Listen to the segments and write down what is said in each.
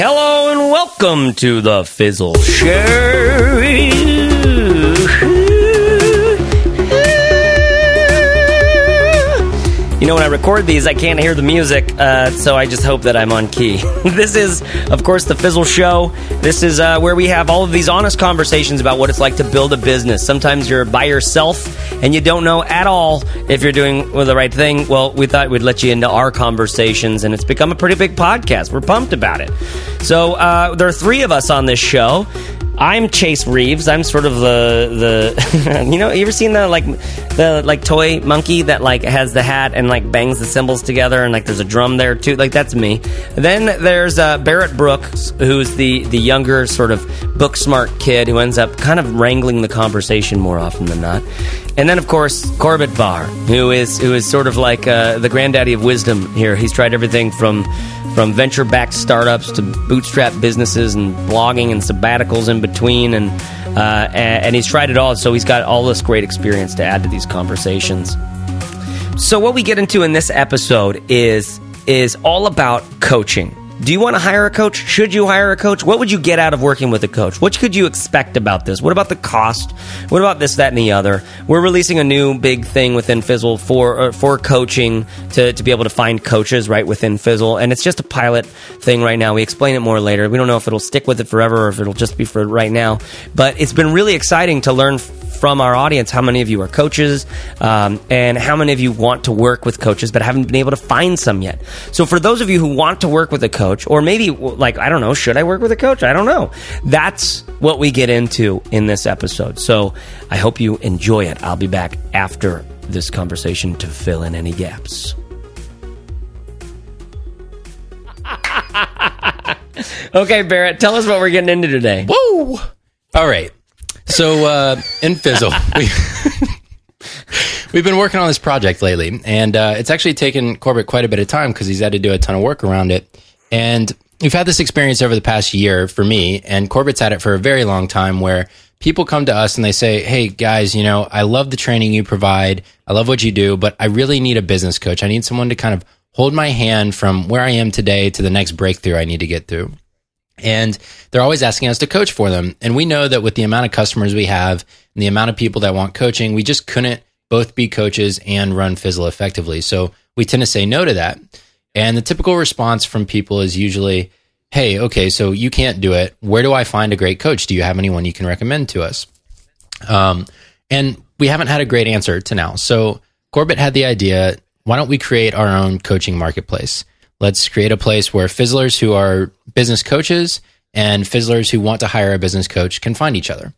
Hello and welcome to the Fizzle Show. You know, when I record these, I can't hear the music, uh, so I just hope that I'm on key. this is, of course, the Fizzle Show. This is uh, where we have all of these honest conversations about what it's like to build a business. Sometimes you're by yourself and you don't know at all if you're doing the right thing. Well, we thought we'd let you into our conversations, and it's become a pretty big podcast. We're pumped about it. So uh, there are three of us on this show. I'm Chase Reeves. I'm sort of the the you know you ever seen the like the like toy monkey that like has the hat and like bangs the cymbals together and like there's a drum there too like that's me. Then there's uh, Barrett Brooks who's the the younger sort of book smart kid who ends up kind of wrangling the conversation more often than not. And then of course Corbett Barr who is who is sort of like uh, the granddaddy of wisdom here. He's tried everything from from venture backed startups to bootstrap businesses and blogging and sabbaticals in between. And, uh, and he's tried it all, so he's got all this great experience to add to these conversations. So, what we get into in this episode is, is all about coaching. Do you want to hire a coach? Should you hire a coach? What would you get out of working with a coach? What could you expect about this? What about the cost? What about this, that, and the other? We're releasing a new big thing within Fizzle for uh, for coaching to, to be able to find coaches right within Fizzle, and it's just a pilot thing right now. We explain it more later. We don't know if it'll stick with it forever or if it'll just be for right now. But it's been really exciting to learn from our audience how many of you are coaches um, and how many of you want to work with coaches but haven't been able to find some yet. So, for those of you who want to work with a coach, or maybe like, I don't know, should I work with a coach? I don't know. That's what we get into in this episode. So, I hope you enjoy it. I'll be back after this conversation to fill in any gaps. okay, Barrett, tell us what we're getting into today. Whoa! All right. So uh, in Fizzle, we, we've been working on this project lately, and uh, it's actually taken Corbett quite a bit of time because he's had to do a ton of work around it. And we've had this experience over the past year for me, and Corbett's had it for a very long time where people come to us and they say, Hey guys, you know, I love the training you provide. I love what you do, but I really need a business coach. I need someone to kind of hold my hand from where I am today to the next breakthrough I need to get through. And they're always asking us to coach for them. And we know that with the amount of customers we have and the amount of people that want coaching, we just couldn't both be coaches and run Fizzle effectively. So we tend to say no to that. And the typical response from people is usually, Hey, okay, so you can't do it. Where do I find a great coach? Do you have anyone you can recommend to us? Um, and we haven't had a great answer to now. So Corbett had the idea why don't we create our own coaching marketplace? Let's create a place where fizzlers who are business coaches and fizzlers who want to hire a business coach can find each other.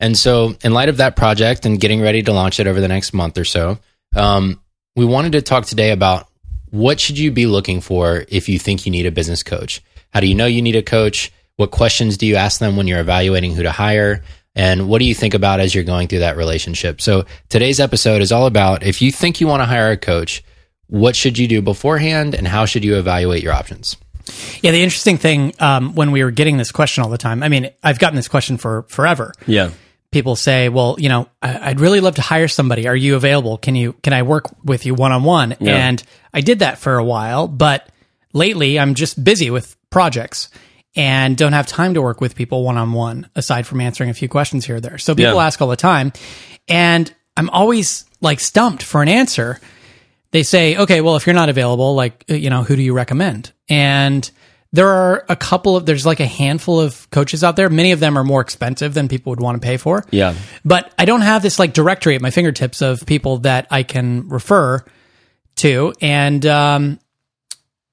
And so, in light of that project and getting ready to launch it over the next month or so, um, we wanted to talk today about what should you be looking for if you think you need a business coach. How do you know you need a coach? What questions do you ask them when you're evaluating who to hire? And what do you think about as you're going through that relationship? So today's episode is all about if you think you want to hire a coach, what should you do beforehand and how should you evaluate your options? Yeah, the interesting thing um, when we were getting this question all the time, I mean, I've gotten this question for forever. Yeah. People say, "Well, you know, I, would really love to hire somebody. Are you available? Can you can I work with you one on one?" And I did that for a while, but lately I'm just busy with projects and don't have time to work with people one on one aside from answering a few questions here or there. So people yeah. ask all the time, and I'm always like stumped for an answer they say, okay, well, if you're not available, like, uh, you know, who do you recommend? And there are a couple of, there's like a handful of coaches out there. Many of them are more expensive than people would want to pay for. Yeah. But I don't have this like directory at my fingertips of people that I can refer to. And, um,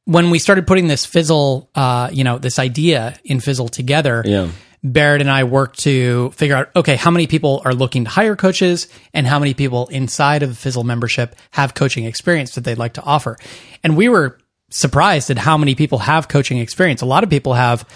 when we started putting this fizzle, uh, you know, this idea in fizzle together, yeah Barrett and I worked to figure out okay, how many people are looking to hire coaches and how many people inside of the Fizzle membership have coaching experience that they'd like to offer. And we were surprised at how many people have coaching experience. A lot of people have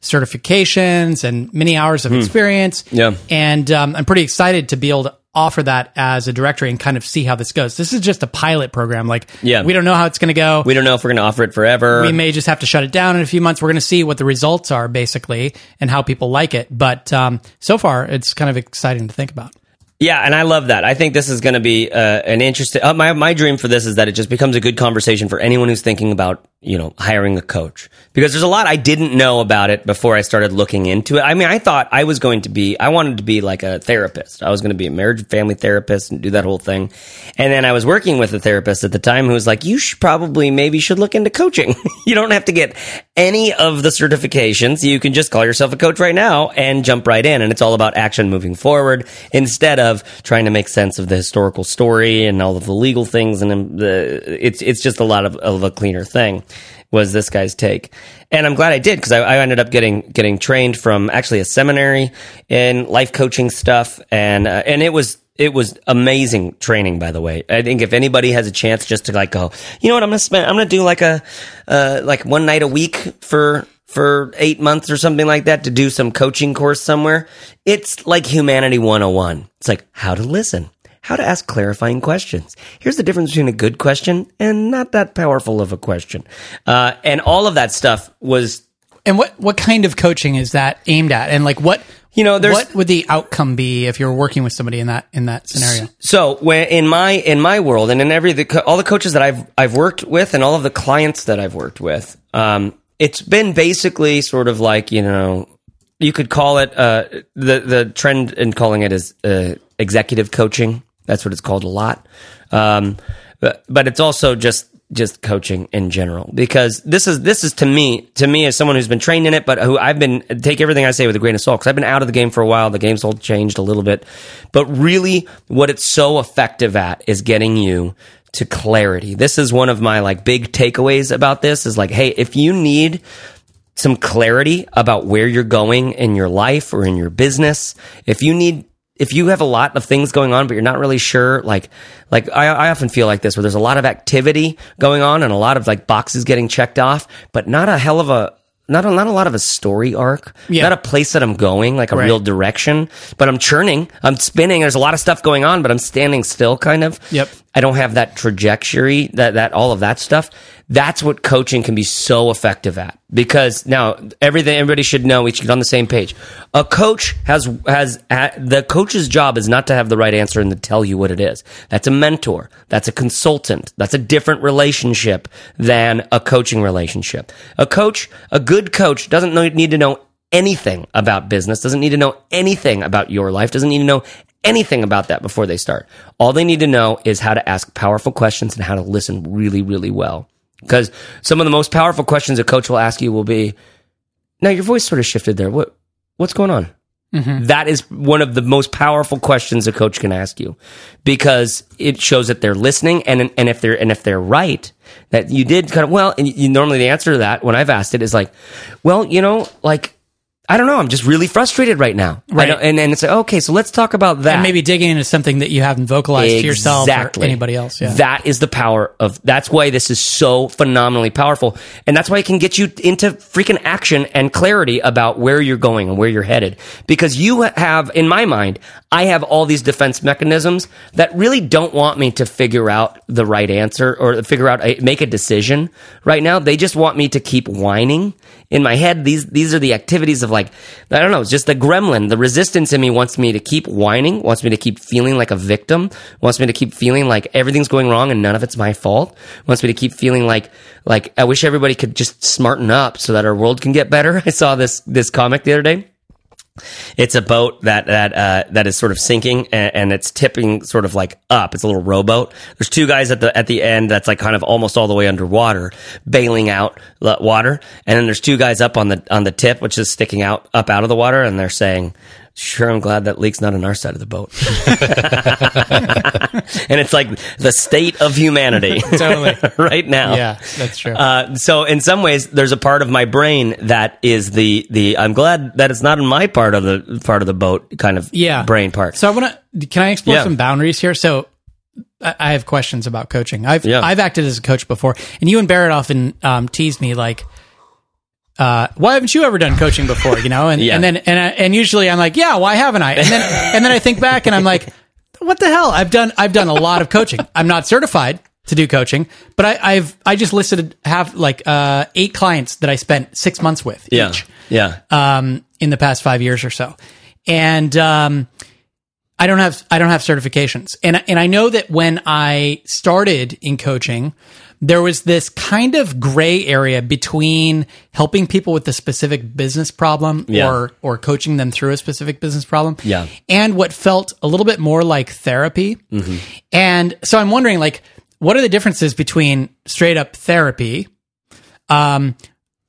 certifications and many hours of hmm. experience. Yeah. And um, I'm pretty excited to be able to offer that as a directory and kind of see how this goes. This is just a pilot program. Like, yeah. we don't know how it's going to go. We don't know if we're going to offer it forever. We may just have to shut it down in a few months. We're going to see what the results are basically and how people like it. But um, so far, it's kind of exciting to think about. Yeah, and I love that. I think this is going to be uh, an interesting. Uh, my my dream for this is that it just becomes a good conversation for anyone who's thinking about you know hiring a coach because there's a lot I didn't know about it before I started looking into it. I mean, I thought I was going to be I wanted to be like a therapist. I was going to be a marriage and family therapist and do that whole thing. And then I was working with a therapist at the time who was like, "You should probably maybe should look into coaching. you don't have to get any of the certifications. You can just call yourself a coach right now and jump right in. And it's all about action moving forward instead of trying to make sense of the historical story and all of the legal things. And the, it's, it's just a lot of, of a cleaner thing was this guy's take. And I'm glad I did because I, I, ended up getting, getting trained from actually a seminary in life coaching stuff. And, uh, and it was, it was amazing training, by the way. I think if anybody has a chance just to like go, you know what, I'm gonna spend, I'm gonna do like a, uh, like one night a week for, for eight months or something like that to do some coaching course somewhere. It's like humanity 101. It's like how to listen, how to ask clarifying questions. Here's the difference between a good question and not that powerful of a question. Uh, and all of that stuff was and what what kind of coaching is that aimed at? And like what you know, there's what would the outcome be if you're working with somebody in that in that scenario? So, when in my in my world, and in every the, all the coaches that I've I've worked with, and all of the clients that I've worked with, um, it's been basically sort of like you know, you could call it uh, the the trend in calling it is uh, executive coaching. That's what it's called a lot. Um, but, but it's also just just coaching in general because this is this is to me to me as someone who's been trained in it but who I've been take everything I say with a grain of salt because I've been out of the game for a while the game's all changed a little bit but really what it's so effective at is getting you to clarity this is one of my like big takeaways about this is like hey if you need some clarity about where you're going in your life or in your business if you need if you have a lot of things going on, but you're not really sure, like, like I, I, often feel like this, where there's a lot of activity going on and a lot of like boxes getting checked off, but not a hell of a, not a, not a lot of a story arc, yeah. not a place that I'm going, like a right. real direction, but I'm churning, I'm spinning. There's a lot of stuff going on, but I'm standing still kind of. Yep. I don't have that trajectory, that, that, all of that stuff. That's what coaching can be so effective at because now everything, everybody should know we should get on the same page. A coach has, has, the coach's job is not to have the right answer and to tell you what it is. That's a mentor. That's a consultant. That's a different relationship than a coaching relationship. A coach, a good coach doesn't need to know anything about business, doesn't need to know anything about your life, doesn't need to know anything about that before they start. All they need to know is how to ask powerful questions and how to listen really, really well. Because some of the most powerful questions a coach will ask you will be, now your voice sort of shifted there. What, what's going on? Mm-hmm. That is one of the most powerful questions a coach can ask you because it shows that they're listening and and if they're and if they're right that you did kind of well and you, normally the answer to that when I've asked it is like well you know like I don't know. I'm just really frustrated right now. Right. And, and it's like, okay, so let's talk about that. And maybe digging into something that you haven't vocalized exactly. to yourself or anybody else. Yeah. That is the power of, that's why this is so phenomenally powerful. And that's why it can get you into freaking action and clarity about where you're going and where you're headed. Because you have, in my mind, I have all these defense mechanisms that really don't want me to figure out the right answer or figure out, make a decision right now. They just want me to keep whining in my head. These, these are the activities of like, I don't know, it's just the gremlin. The resistance in me wants me to keep whining, wants me to keep feeling like a victim, wants me to keep feeling like everything's going wrong and none of it's my fault, wants me to keep feeling like, like I wish everybody could just smarten up so that our world can get better. I saw this, this comic the other day it's a boat that that uh, that is sort of sinking and, and, it's tipping sort of like up. It's a little rowboat. There's two guys at the at the end that's like kind of almost all the way underwater, bailing out water, and then there's two guys up on the on the tip, which is sticking out up out of the water, and they're saying, Sure, I'm glad that leak's not on our side of the boat. and it's like the state of humanity. totally. right now. Yeah, that's true. Uh, so in some ways, there's a part of my brain that is the, the, I'm glad that it's not in my part of the, part of the boat kind of yeah. brain part. So I want to, can I explore yeah. some boundaries here? So I have questions about coaching. I've, yeah. I've acted as a coach before and you and Barrett often, um, tease me like, uh, why haven't you ever done coaching before? You know, and, yeah. and then, and, and usually I'm like, yeah, why haven't I? And then, and then I think back and I'm like, what the hell? I've done, I've done a lot of coaching. I'm not certified to do coaching, but I, have I just listed have like, uh, eight clients that I spent six months with yeah. each. Yeah. Um, in the past five years or so. And, um, I don't have I don't have certifications, and and I know that when I started in coaching, there was this kind of gray area between helping people with a specific business problem Yeah. or or coaching them through a specific business problem, Yeah. and what felt a little bit more like therapy. And so I'm wondering, like, what are the differences between straight up therapy, um,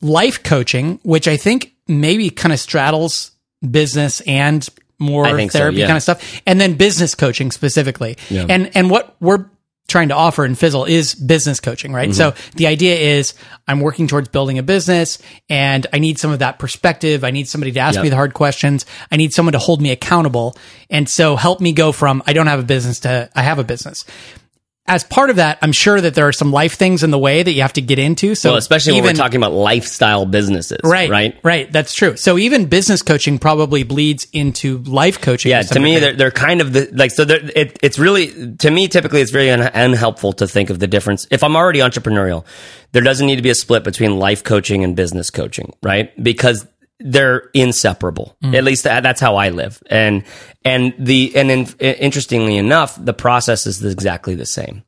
life coaching, which I think maybe kind of straddles business and more think so, therapy yeah. kind of stuff, and then business coaching specifically. And and what we're trying to offer in Fizzle is business coaching, right? So Mm-hmm. the idea is I'm working towards building a business and I need some of that perspective. I need somebody to ask Yep. me the hard questions. I need someone to hold me accountable. And so help me go from I don't have a business to I have a business. As part of that, I'm sure that there are some life things in the way that you have to get into. So Well, especially when even- we're talking about lifestyle businesses, Right, Right. right. That's true. So even business coaching probably bleeds into life coaching. Yeah, to me, they're, they're kind of the like so. It, it's really to me typically it's very un, unhelpful to think of the difference. If I'm already entrepreneurial, there doesn't need to be a split between life coaching and business coaching, right? Because they're inseparable. Mm. At least that, that's how I live. And and the and in, interestingly enough, the process is exactly the same.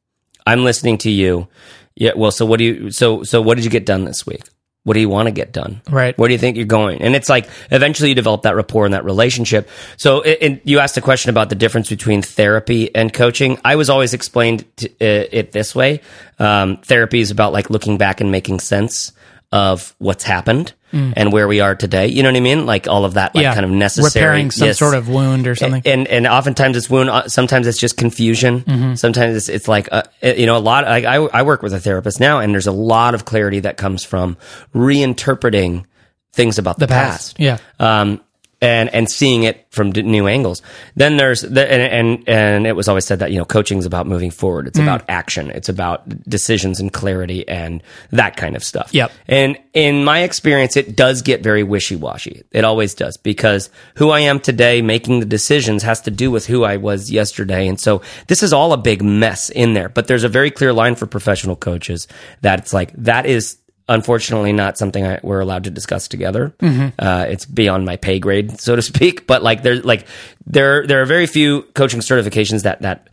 I'm listening to you. Yeah. Well, so what do you? So so what did you get done this week? What do you want to get done? Right. Where do you think you're going? And it's like eventually you develop that rapport and that relationship. So it, it, you asked a question about the difference between therapy and coaching. I was always explained to, uh, it this way: um, therapy is about like looking back and making sense of what's happened and where we are today. You know what I mean? Like all of that, like Mm. yeah, kind of necessary repairing some yes. sort of wound or something. And and oftentimes it's wound. uh, Sometimes it's just confusion. Mm-hmm. Sometimes it's, it's like uh, you know a lot. Like I I work with a therapist now, and there's a lot of clarity that comes from reinterpreting things about the, the past. past. Yeah. Um, and and seeing it from d- new angles. Then there's the, and, and and it was always said that you know coaching is about moving forward. Mm. It's about action. It's about decisions and clarity and that kind of stuff. Yep. And in my experience, it does get very wishy washy. It always does because who I am today, making the decisions, has to do with who I was yesterday. And so this is all a big mess in there. But there's a very clear line for professional coaches that it's like that is unfortunately not something I, we're allowed to discuss together. Uh, it's beyond my pay grade, so to speak. But like there's like there there are very few coaching certifications that that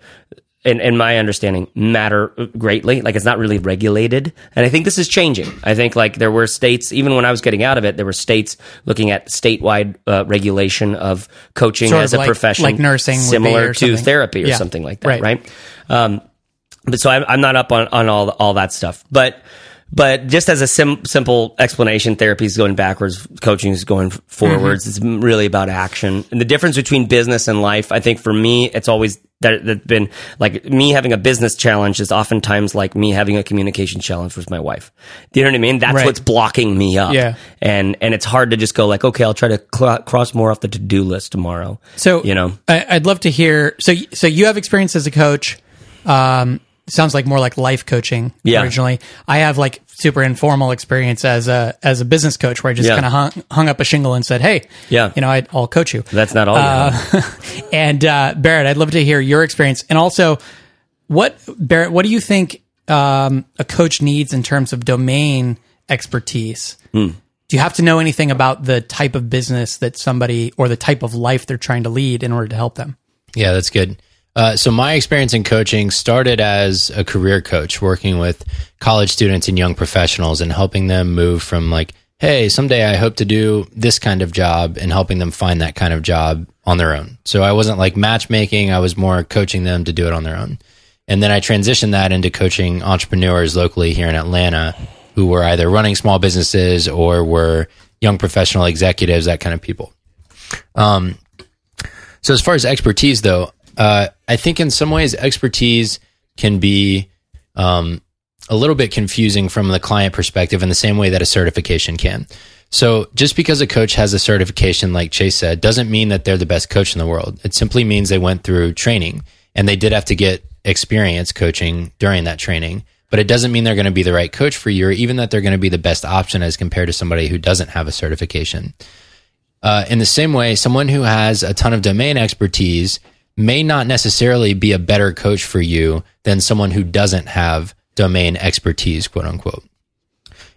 in, in my understanding, matter greatly. Like it's not really regulated, and I think this is changing. I think like there were states, even when I was getting out of it, there were states looking at statewide uh, regulation of coaching Sort as of a like- profession, like nursing similar to something. therapy or Yeah. something like that, Right. right? Um, but so I'm, I'm not up on, on all all that stuff, but but just as a sim- simple explanation, therapy is going backwards, coaching is going forwards. It's really about action. And the difference between business and life, I think for me, it's always that that's been like me having a business challenge is oftentimes like me having a communication challenge with my wife. Do you know what I mean? That's Right. what's blocking me up. Yeah. And and it's hard to just go like, okay, I'll try to cl- cross more off the to do list tomorrow. So you know, I, I'd love to hear. So so you have experience as a coach. Um, sounds like more like life coaching Yeah. originally. I have like super informal experience as a as a business coach where I just Yeah. kind of hung, hung up a shingle and said, "Hey, Yeah. you know, I, I'll coach you." that's not all. you have. And uh, Barrett, I'd love to hear your experience, and also what Barrett, what do you think um, a coach needs in terms of domain expertise? Hmm. Do you have to know anything about the type of business that somebody or the type of life they're trying to lead in order to help them? Yeah, that's good. Uh, so my experience in coaching started as a career coach, working with college students and young professionals and helping them move from like, hey, someday I hope to do this kind of job and helping them find that kind of job on their own. So I wasn't like matchmaking, I was more coaching them to do it on their own. And then I transitioned that into coaching entrepreneurs locally here in Atlanta who were either running small businesses or were young professional executives, that kind of people. Um, so as far as expertise, though, uh, I think in some ways expertise can be um, a little bit confusing from the client perspective in the same way that a certification can. So just because a coach has a certification, like Chase said, doesn't mean that they're the best coach in the world. It simply means they went through training and they did have to get experience coaching during that training. But it doesn't mean they're going to be the right coach for you or even that they're going to be the best option as compared to somebody who doesn't have a certification. Uh, in the same way, someone who has a ton of domain expertise may not necessarily be a better coach for you than someone who doesn't have domain expertise, quote unquote.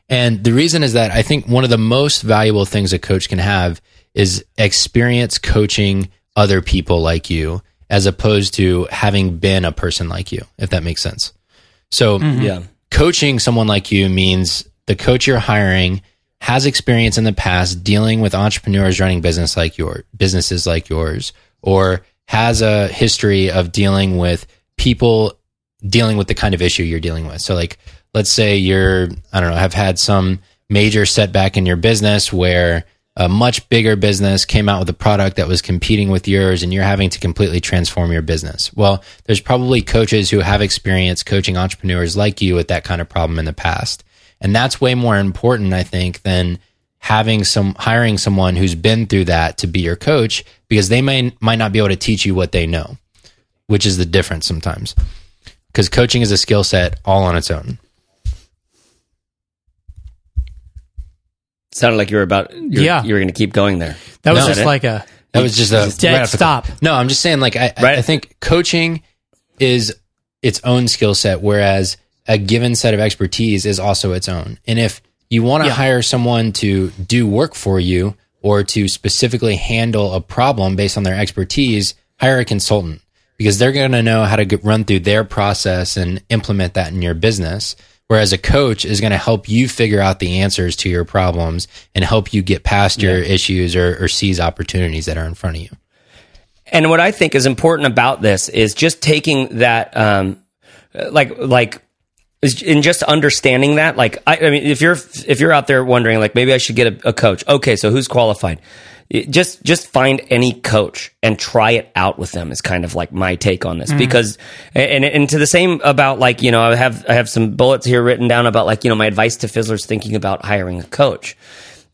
And the reason is that I think one of the most valuable things a coach can have is experience coaching other people like you as opposed to having been a person like you, if that makes sense. So, mm-hmm. Yeah. coaching someone like you means the coach you're hiring has experience in the past dealing with entrepreneurs running business like your businesses like yours or has a history of dealing with people dealing with the kind of issue you're dealing with. So like let's say you're I don't know, have had some major setback in your business where a much bigger business came out with a product that was competing with yours and you're having to completely transform your business. Well, there's probably coaches who have experience coaching entrepreneurs like you with that kind of problem in the past. And that's way more important, I think, than having some hiring someone who's been through that to be your coach because they may might not be able to teach you what they know, which is the difference sometimes. Because coaching is a skill set all on its own. Sounded like you were about. You were, Yeah. You were going to keep going there. That was No. just like a That was just a dead right stop. No, I'm just saying, like I, I- Right. I think coaching is its own skill set, whereas a given set of expertise is also its own. And if you want to Yeah. hire someone to do work for you or to specifically handle a problem based on their expertise, hire a consultant because they're going to know how to get, run through their process and implement that in your business. Whereas a coach is going to help you figure out the answers to your problems and help you get past your issues or, or seize opportunities that are in front of you. And what I think is important about this is just taking that, um, like, like, in just understanding that. Like, I, I mean, if you're if you're out there wondering, like, maybe I should get a, a coach. Okay, so who's qualified? It- Just just find any coach and try it out with them. Is kind of like my take on this because, and and to the same about like you know I have I have some bullets here written down about like you know my advice to fizzlers thinking about hiring a coach.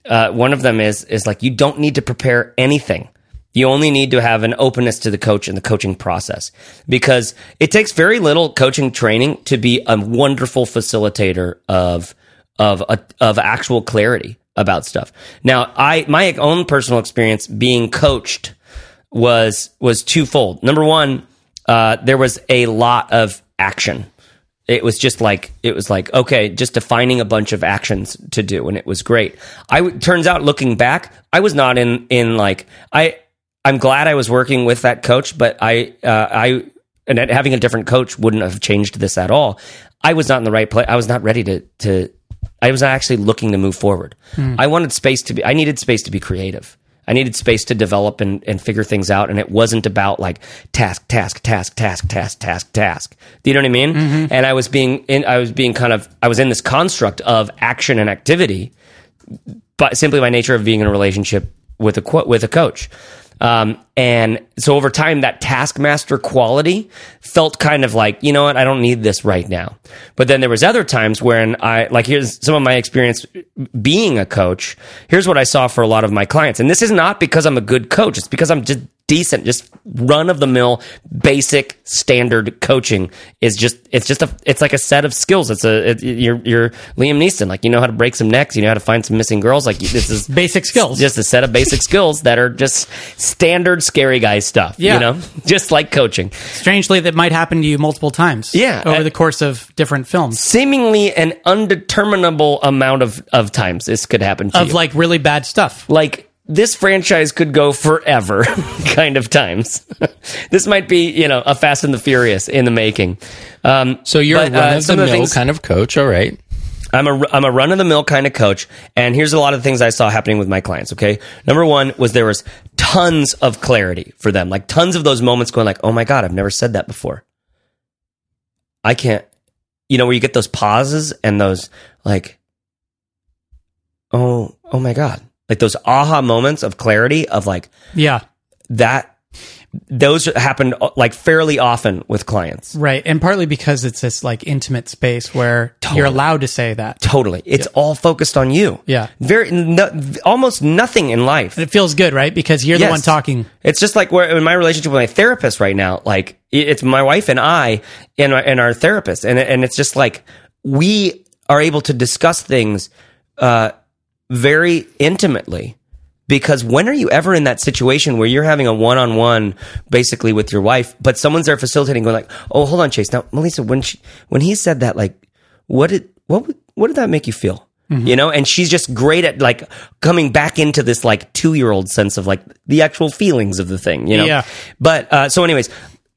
Uh, one of them is is like you don't need to prepare anything. You only need to have an openness to the coach and the coaching process because it takes very little coaching training to be a wonderful facilitator of of a, of actual clarity about stuff. Now, I my own personal experience being coached was was twofold. Number one, uh, there was a lot of action. It was just like it was like okay, just defining a bunch of actions to do, and it was great. I turns out looking back, I was not in in like I. I'm glad I was working with that coach, but I uh, I and having a different coach wouldn't have changed this at all. I was not in the right place. I was not ready to to. I was not actually looking to move forward. I wanted space to be. I needed space to be creative. I needed space to develop and, and figure things out. And it wasn't about like task, task, task, task, task, task, task. Do you know what I mean? And I was being in, I was being kind of, I was in this construct of action and activity, but simply by nature of being in a relationship with a, with a coach. Um, and so over time, that taskmaster quality felt kind of like, you know what, I don't need this right now. But then there was other times when I, like, here's some of my experience being a coach. Here's what I saw for a lot of my clients. And this is not because I'm a good coach. It's because I'm just decent, just run of the mill, basic standard coaching is just, it's just a, it's like a set of skills. It's a, it, you're, you're Liam Neeson. Like, you know how to break some necks. You know how to find some missing girls. Like, this is basic skills. just a set of basic skills that are just standard scary guy stuff. Yeah. You know, just like coaching. Strangely, that might happen to you multiple times. Yeah, over uh, the course of different films. Seemingly an undeterminable amount of, of times this could happen to Of you. like really bad stuff. like this franchise could go forever kind of times. this might be, you know, a Fast and the Furious in the making. Um, So you're but, a uh, of some the of the things- kind of coach, all right? I'm a I'm a run of the mill kind of coach, and here's a lot of things I saw happening with my clients. Okay, number one was there was tons of clarity for them, like tons of those moments going like, oh my god, I've never said that before. I can't, you know, where you get those pauses and those like, oh oh my god, like those aha moments of clarity of like Yeah, that. Those happened uh, like fairly often with clients. right. And partly because it's this like intimate space where you're allowed to say that. Totally, it's all focused on you. Yeah. very no, almost nothing in life And it feels good, right? Because you're the one talking. It's just like where in my relationship with my therapist right now, like it's my wife and I and our, and our therapist, and and it's just like we are able to discuss things uh, very intimately. Because when are you ever in that situation where you're having a one on one basically with your wife, but someone's there facilitating, going like, "Oh, hold on, Chase. Now, Melissa, when she when he said that, like, what did what what did that make you feel?" You know, and she's just great at like coming back into this like two year old sense of like the actual feelings of the thing, you know? Yeah. But uh, so, anyways,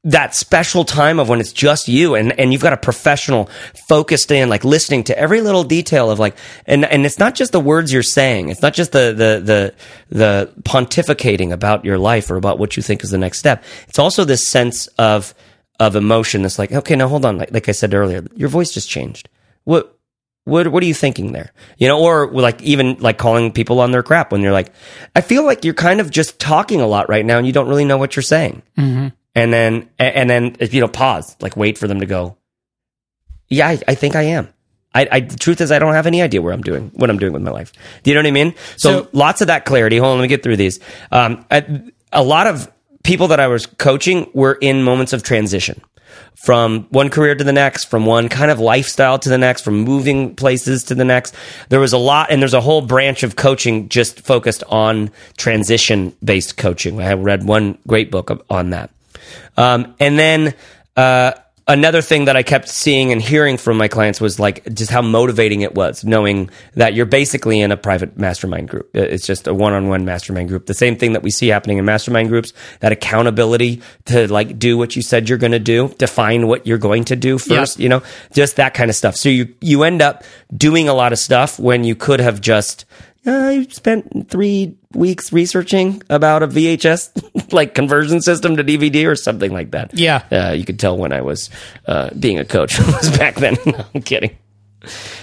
that special time of when it's just you and, and you've got a professional focused in like listening to every little detail of like and and it's not just the words you're saying it's not just the the the the pontificating about your life or about what you think is the next step it's also this sense of of emotion that's like okay now hold on like, like I said earlier your voice just changed what what what are you thinking there? You know, or like even like calling people on their crap when you're like, I feel like you're kind of just talking a lot right now, and you don't really know what you're saying. Mm-hmm. And then and then you know pause, like wait for them to go. Yeah, I, I think I am. I, I, the truth is, I don't have any idea where I'm doing, what I'm doing with my life. Do you know what I mean? So, so lots of that clarity. Hold on, let me get through these. Um, I, a lot of people that I was coaching were in moments of transition from one career to the next, from one kind of lifestyle to the next, from moving places to the next. There was a lot, and there's a whole branch of coaching just focused on transition based coaching. I read one great book on that. Um, and then, uh, another thing that I kept seeing and hearing from my clients was like just how motivating it was, knowing that you're basically in a private mastermind group. It's just a one-on-one mastermind group. The same thing that we see happening in mastermind groups, that accountability to like do what you said you're going to do, define what you're going to do first, you know, just that kind of stuff. So you you end up doing a lot of stuff when you could have just I spent three weeks researching about a VHS like conversion system to DVD or something like that. Yeah, uh, you could tell when I was uh, being a coach was back then. no, I'm kidding.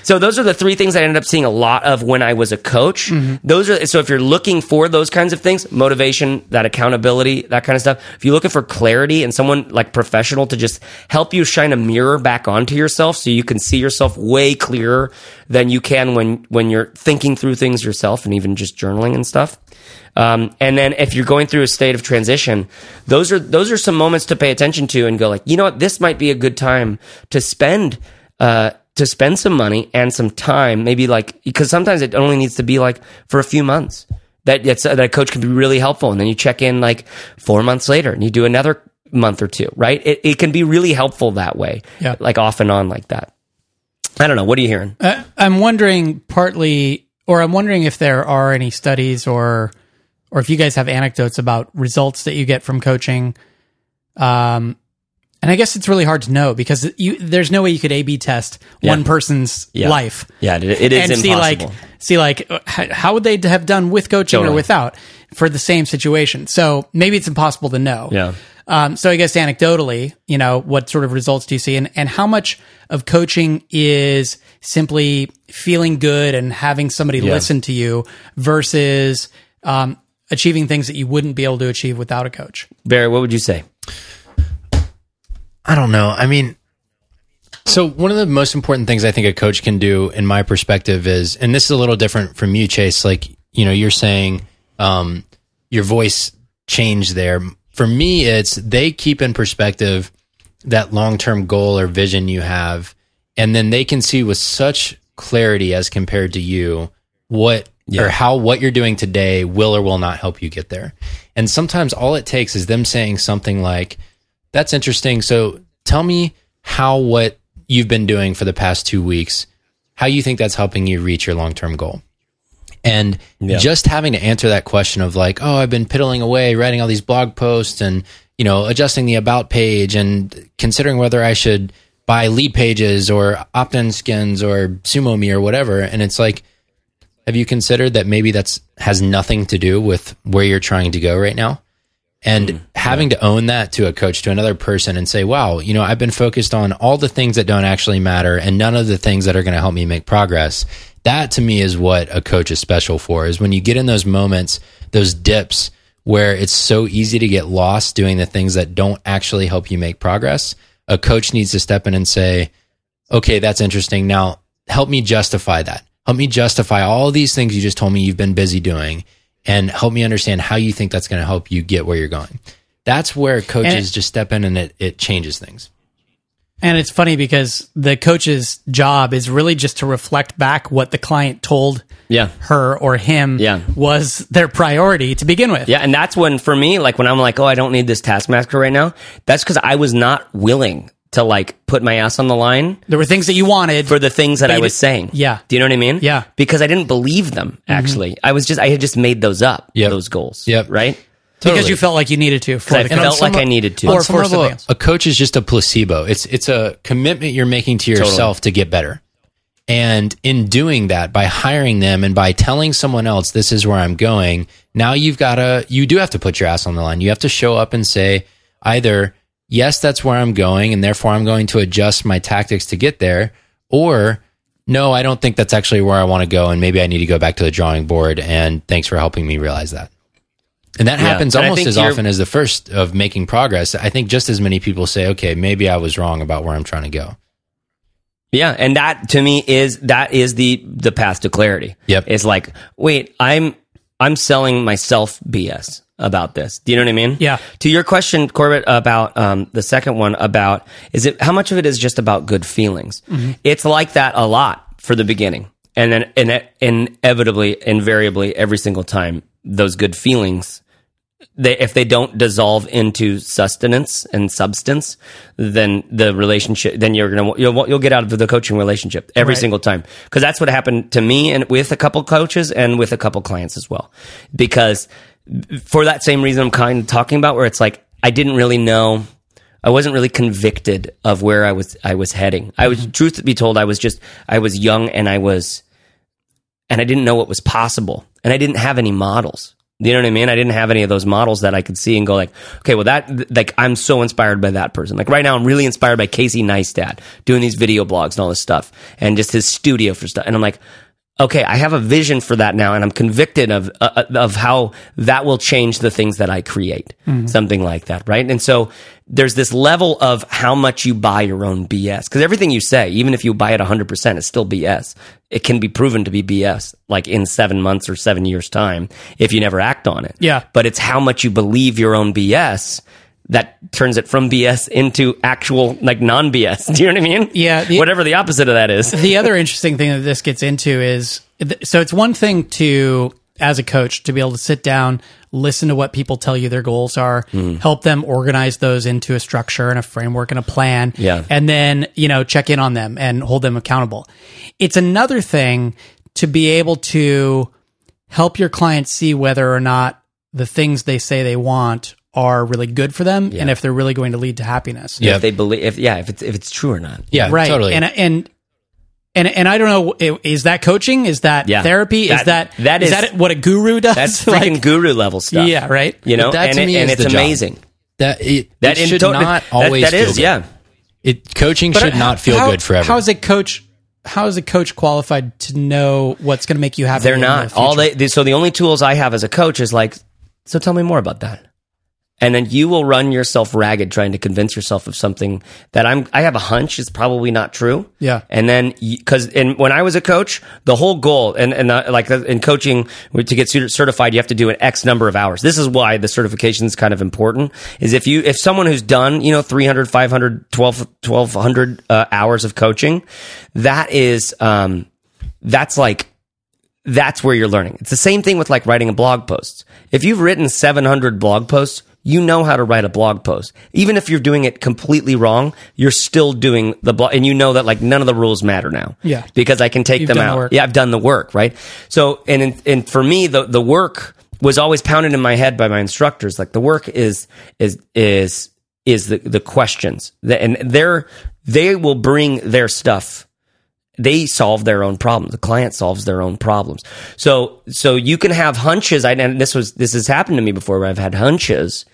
So those are the three things I ended up seeing a lot of when I was a coach. Mm-hmm. Those are so if you're looking for those kinds of things, motivation, that accountability, that kind of stuff. If you're looking for clarity and someone like professional to just help you shine a mirror back onto yourself so you can see yourself way clearer than you can when when you're thinking through things yourself and even just journaling and stuff. Um, and then if you're going through a state of transition, those are those are some moments to pay attention to and go like, you know what, this might be a good time to spend uh, to spend some money and some time, maybe like because sometimes it only needs to be like for a few months. That that a coach can be really helpful, and then you check in like four months later, and you do another month or two. Right? It it can be really helpful that way. Yeah, like off and on like that. I don't know. What are you hearing? Uh, I'm wondering partly, or I'm wondering if there are any studies or or if you guys have anecdotes about results that you get from coaching. Um, and I guess it's really hard to know because you, there's no way you could A/B test yeah. one person's yeah. life. Yeah, it, it is and impossible. see like see like how would they have done with coaching totally. or without for the same situation. So maybe it's impossible to know. Yeah. Um, so I guess anecdotally, you know, what sort of results do you see, and and how much of coaching is simply feeling good and having somebody yeah. listen to you versus um, achieving things that you wouldn't be able to achieve without a coach? Barry, what would you say? I don't know. I mean, so one of the most important things I think a coach can do, in my perspective, is, and this is a little different from you, Chase. Like you know, you're saying um, your voice changed there. For me, it's they keep in perspective that long term goal or vision you have, and then they can see with such clarity as compared to you what yeah. or how what you're doing today will or will not help you get there. And sometimes all it takes is them saying something like, that's interesting. So tell me how what you've been doing for the past two weeks, how you think that's helping you reach your long term goal. And yeah. just having to answer that question of like, oh, I've been piddling away, writing all these blog posts and, you know, adjusting the about page and considering whether I should buy Leadpages or OptinSkins or SumoMe or whatever. And it's like, have you considered that maybe that's has nothing to do with where you're trying to go right now? And mm, having yeah. to own that to a coach, to another person, and say, wow, you know, I've been focused on all the things that don't actually matter and none of the things that are going to help me make progress. That to me is what a coach is special for, is when you get in those moments, those dips where it's so easy to get lost doing the things that don't actually help you make progress. A coach needs to step in and say, okay, that's interesting. Now help me justify that. Help me justify all these things you just told me you've been busy doing and help me understand how you think that's going to help you get where you're going. That's where coaches it, just step in and it, it changes things. And it's funny because the coach's job is really just to reflect back what the client told yeah. her or him yeah. was their priority to begin with. Yeah, and that's when for me, like when I'm like, oh, I don't need this taskmaster right now, that's because I was not willing to like put my ass on the line. There were things that you wanted for the things that I was saying. Yeah. Do you know what I mean? Yeah. Because I didn't believe them, actually. Mm-hmm. I was just, I had just made those up, yep. those goals. Yep. Right? because Totally. you felt like you needed to. For I the felt coach. like I needed to. Or some for level, something else. a coach is just a placebo. It's it's a commitment you're making to yourself to get better. And in doing that, by hiring them and by telling someone else this is where I'm going, now you've got to you do have to put your ass on the line. You have to show up and say either yes, that's where I'm going, and therefore I'm going to adjust my tactics to get there, or no, I don't think that's actually where I want to go, and maybe I need to go back to the drawing board. And thanks for helping me realize that. And that Yeah. happens And almost as often as the first of making progress. I think just as many people say, okay, maybe I was wrong about where I'm trying to go. Yeah, and that to me is that is the the path to clarity. Yep. It's like, wait, I'm I'm selling myself BS about this. Do you know what I mean? Yeah. To your question, Corbett, about um, the second one about is it how much of it is just about good feelings? It's like that a lot for the beginning, and then and inevitably, invariably, every single time, those good feelings they if they don't dissolve into sustenance and substance, then the relationship, then you're gonna you'll you'll get out of the coaching relationship every Right. single time because that's what happened to me and with a couple coaches and with a couple clients as well. Because for that same reason, I'm kind of talking about where it's like I didn't really know. I wasn't really convicted of where I was I was heading. I was mm-hmm. truth to be told, I was just I was young and I was and I didn't know what was possible, and I didn't have any models. You know what I mean? I didn't have any of those models that I could see and go like, okay, well that like I'm so inspired by that person. Like right now, I'm really inspired by Casey Neistat doing these video blogs and all this stuff, and just his studio for stuff. And I'm like, okay, I have a vision for that now, and I'm convicted of uh, of how that will change the things that I create, something like that, right? And so there's this level of how much you buy your own BS because everything you say, even if you buy it 100, percent it's still BS. It can be proven to be BS, like in seven months or seven years time, if you never act on it. Yeah. but it's how much you believe your own BS. That turns it from BS into actual like non BS. Do you know what I mean? Yeah, the- Whatever the opposite of that is. the other interesting thing that this gets into is so it's one thing to as a coach to be able to sit down listen to what people tell you their goals are Hmm. help them organize those into a structure and a framework and a plan Yeah. and then you know check in on them and hold them accountable it's another thing to be able to help your clients see whether or not the things they say they want are really good for them and if they're really going to lead to happiness Yeah. If they believe, if yeah, if it's if it's true or not. Yeah, right totally. and and and and I don't know is that coaching is that Yeah. therapy is That- that that is, is- that what a guru does That's freaking Like, guru level stuff. yeah right You know, But that and, to it- me and is it's the job. amazing. that it, That it should to- not that- always that feel is, good. yeah. It coaching But should not feel how- good forever. how is a coach how is a coach qualified to know what's going to make you happy They're in the not all they, they. So the only tools I have as a coach is like, so tell me more about that. And then you will run yourself ragged trying to convince yourself of something that I'm. I have a hunch is probably not true. Yeah. And then because and when I was a coach, the whole goal and and uh, like uh, in coaching to get certified, you have to do an X number of hours. This is why the certification is kind of important. Is if you if someone who's done you know 300, 500, 12, 1200 uh, hours of coaching, that is um that's like that's where you're learning. It's the same thing with like writing a blog post. If you've written 700 blog posts, you know how to write a blog post. Even if you're doing it completely wrong, you're still doing the blog and you know that like none of the rules matter now. Yeah. Because I can take You've them done the out. Yeah, I've done the work, right? So, and in, and for me the the work was always pounded in my head by my instructors like the work is is is is the the questions. And they're they will bring their stuff they solve their own problems. The client solves their own problems. So, so you can have hunches. I, and this was, this has happened to me before where I've had hunches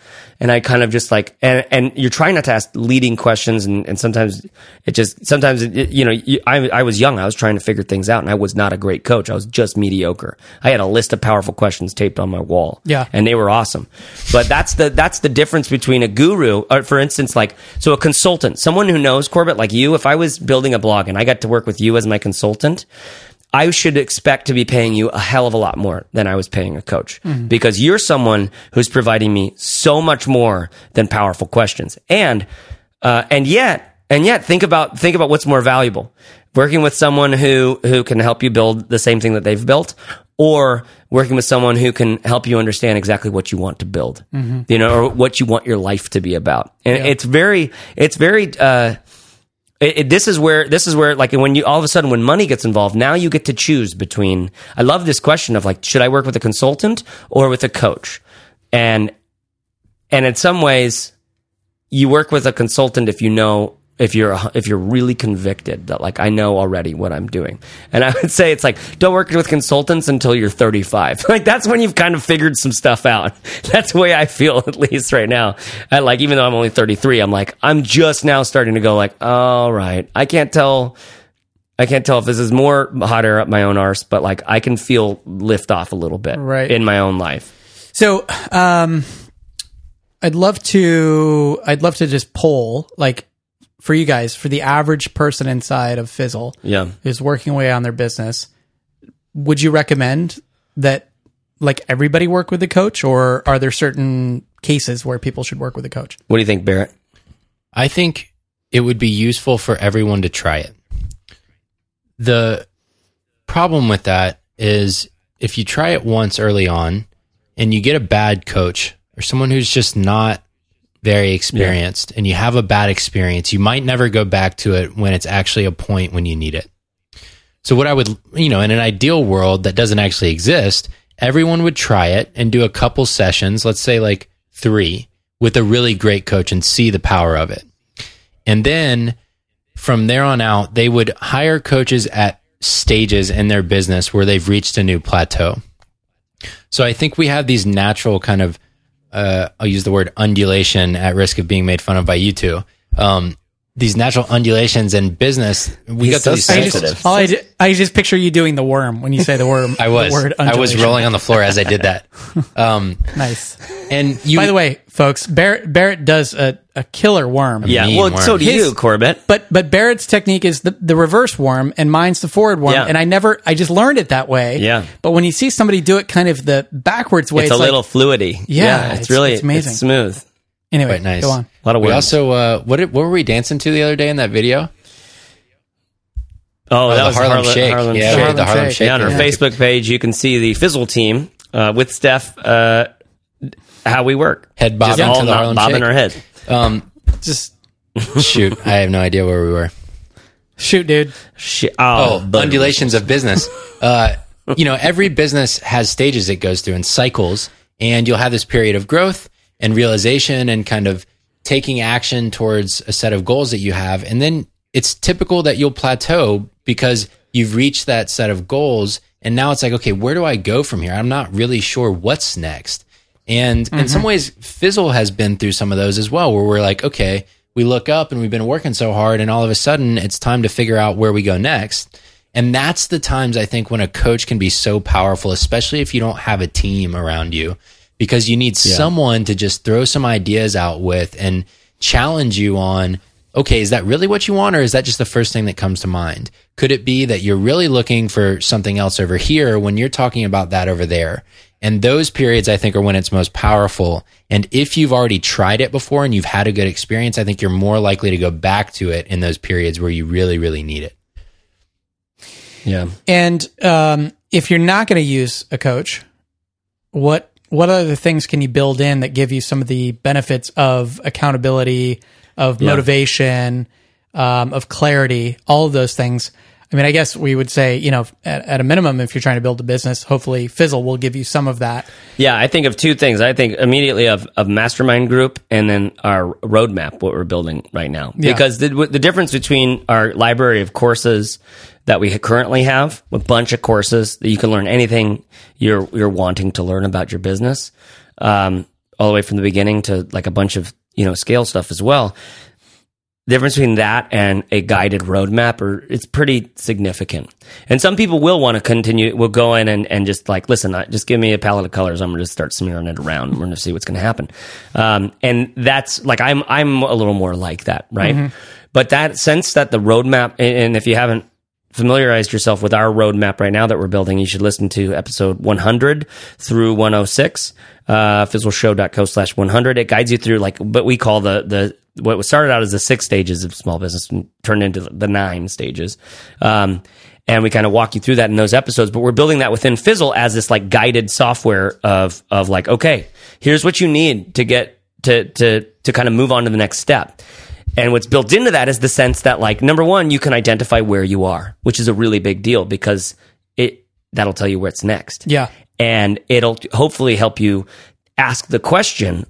and I kind of just like, and, and you're trying not to ask leading questions. And, and sometimes it just, sometimes, it, you know, you, I, I was young. I was trying to figure things out and I was not a great coach. I was just mediocre. I had a list of powerful questions taped on my wall. Yeah. And they were awesome. But that's the, that's the difference between a guru, or for instance, like, so a consultant, someone who knows Corbett, like you, if I was building a blog and I got to work with you as my consultant, I should expect to be paying you a hell of a lot more than I was paying a coach because you're someone who's providing me so much more than powerful questions. And, uh, and yet, and yet think about, think about what's more valuable. Working with someone who, who can help you build the same thing that they've built or working with someone who can help you understand exactly what you want to build, you know, or what you want your life to be about. And it's very, it's very, uh, it, it- this is where this is where like when you all of a sudden when money gets involved now you get to choose between i love this question of like should i work with a consultant or with a coach? And and in some ways, you work with a consultant if you know if you're if you're really convicted that like I know already what I'm doing. And I would say it's like don't work with consultants until you're 35. like that's when you've kind of figured some stuff out. That's the way I feel at least right now. And like even though I'm only 33, I'm like I'm just now starting to go like all right. I can't tell I can't tell if this is more hot air up my own arse, but like I can feel lift off a little bit Right. in my own life. So, um, I'd love to, I'd love to just poll, like, for you guys, for the average person inside of Fizzle Yeah. who's working away on their business, would you recommend that, like, everybody work with a coach, or are there certain cases where people should work with a coach? What do you think, Barrett? I think it would be useful for everyone to try it. The problem with that is if you try it once early on and you get a bad coach or someone who's just not very experienced and you have a bad experience, you might never go back to it when it's actually a point when you need it. So, what I would, you know, in an ideal world that doesn't actually exist, everyone would try it and do a couple sessions, let's say like three, with a really great coach and see the power of it. And then from there on out, they would hire coaches at stages in their business where they've reached a new plateau. So I think we have these natural kind of, uh, I'll use the word undulation at risk of being made fun of by you two. Um, these natural undulations in business, we He's got so to these I sensitive. just, all I, ju- I just picture you doing the worm when you say the worm. I was, the word I was rolling on the floor as I did that. Um, Nice. and you, By the way, folks, Barrett Barrett does a, a killer worm. Yeah. Well, worm. so do His- you, Corbett. But but Barrett's technique is the, the reverse worm and mine's the forward worm. Yeah. And I never I just learned it that way. Yeah. But when you see somebody do it kind of the backwards way, It's, it's, a like, little fluidy. Yeah, it's, it's- really it's amazing. smooth. anyway. quite nice. Go on. A lot of we also, uh, what, did, what were we dancing to the other day in that video? Oh, that the was Harlem Harlem, Shake. Harlem Yeah, Shake. the Harlem Shake. Shake. Yeah, on our Yeah. Facebook page, you can see the Fizzle team uh, with Steph. Uh, how we work, Head bobbing Just all to the Harlem bobbing Shake. our head. Um, Just shoot, I have no idea where we were. shoot, dude. Shit. Oh, Oh, undulations of business. Uh, you know, every business has stages it goes through and cycles, and you'll have this period of growth and realization and kind of taking action towards a set of goals that you have. And then it's typical that you'll plateau because you've reached that set of goals. And now it's like, okay, where do I go from here? I'm not really sure what's next. And in some mm-hmm. ways, Fizzle has been through some of those as well, where we're like, okay, we look up and we've been working so hard, and all of a sudden it's time to figure out where we go next. And that's the times I think when a coach can be so powerful, especially if you don't have a team around you, because you need someone to just throw some ideas out with and challenge you on, okay, is that really what you want? Or is that just the first thing that comes to mind? Could it be that you're really looking for something else over here when you're talking about that over there? And those periods, I think, are when it's most powerful. And if you've already tried it before and you've had a good experience, I think you're more likely to go back to it in those periods where you really, really need it. Yeah. And um, if you're not going to use a coach, what what other things can you build in that give you some of the benefits of accountability, of motivation, um, of clarity, all of those things? I mean, I guess we would say, you know, at, at a minimum, if you're trying to build a business, hopefully Fizzle will give you some of that. Yeah, I think of two things. I think immediately of, of mastermind group and then our roadmap, what we're building right now. Yeah. Because the, the difference between our library of courses that we currently have, a bunch of courses that you can learn anything you're you're wanting to learn about your business, um, all the way from the beginning to like a bunch of you know scale stuff as well. The difference between that and a guided roadmap are it's pretty significant. And some people will want to continue will go in and, and just like, listen, I- just give me a palette of colors. I'm gonna just start smearing it around. We're gonna see what's gonna happen. Um, and that's like I'm I'm a little more like that, right? But that sense that the roadmap and if you haven't familiarized yourself with our roadmap right now that we're building, you should listen to episode 100 through 106, uh, fizzleshow.co slash 100. It guides you through like what we call the, the, what was started out as the six stages of small business turned into the nine stages. Um, and we kind of walk you through that in those episodes, but we're building that within Fizzle as this like guided software of, of like, okay, here's what you need to get to, to, to kind of move on to the next step. And what's built into that is the sense that like number one, you can identify where you are, which is a really big deal because it that'll tell you where it's next. Yeah. And it'll hopefully help you ask the question,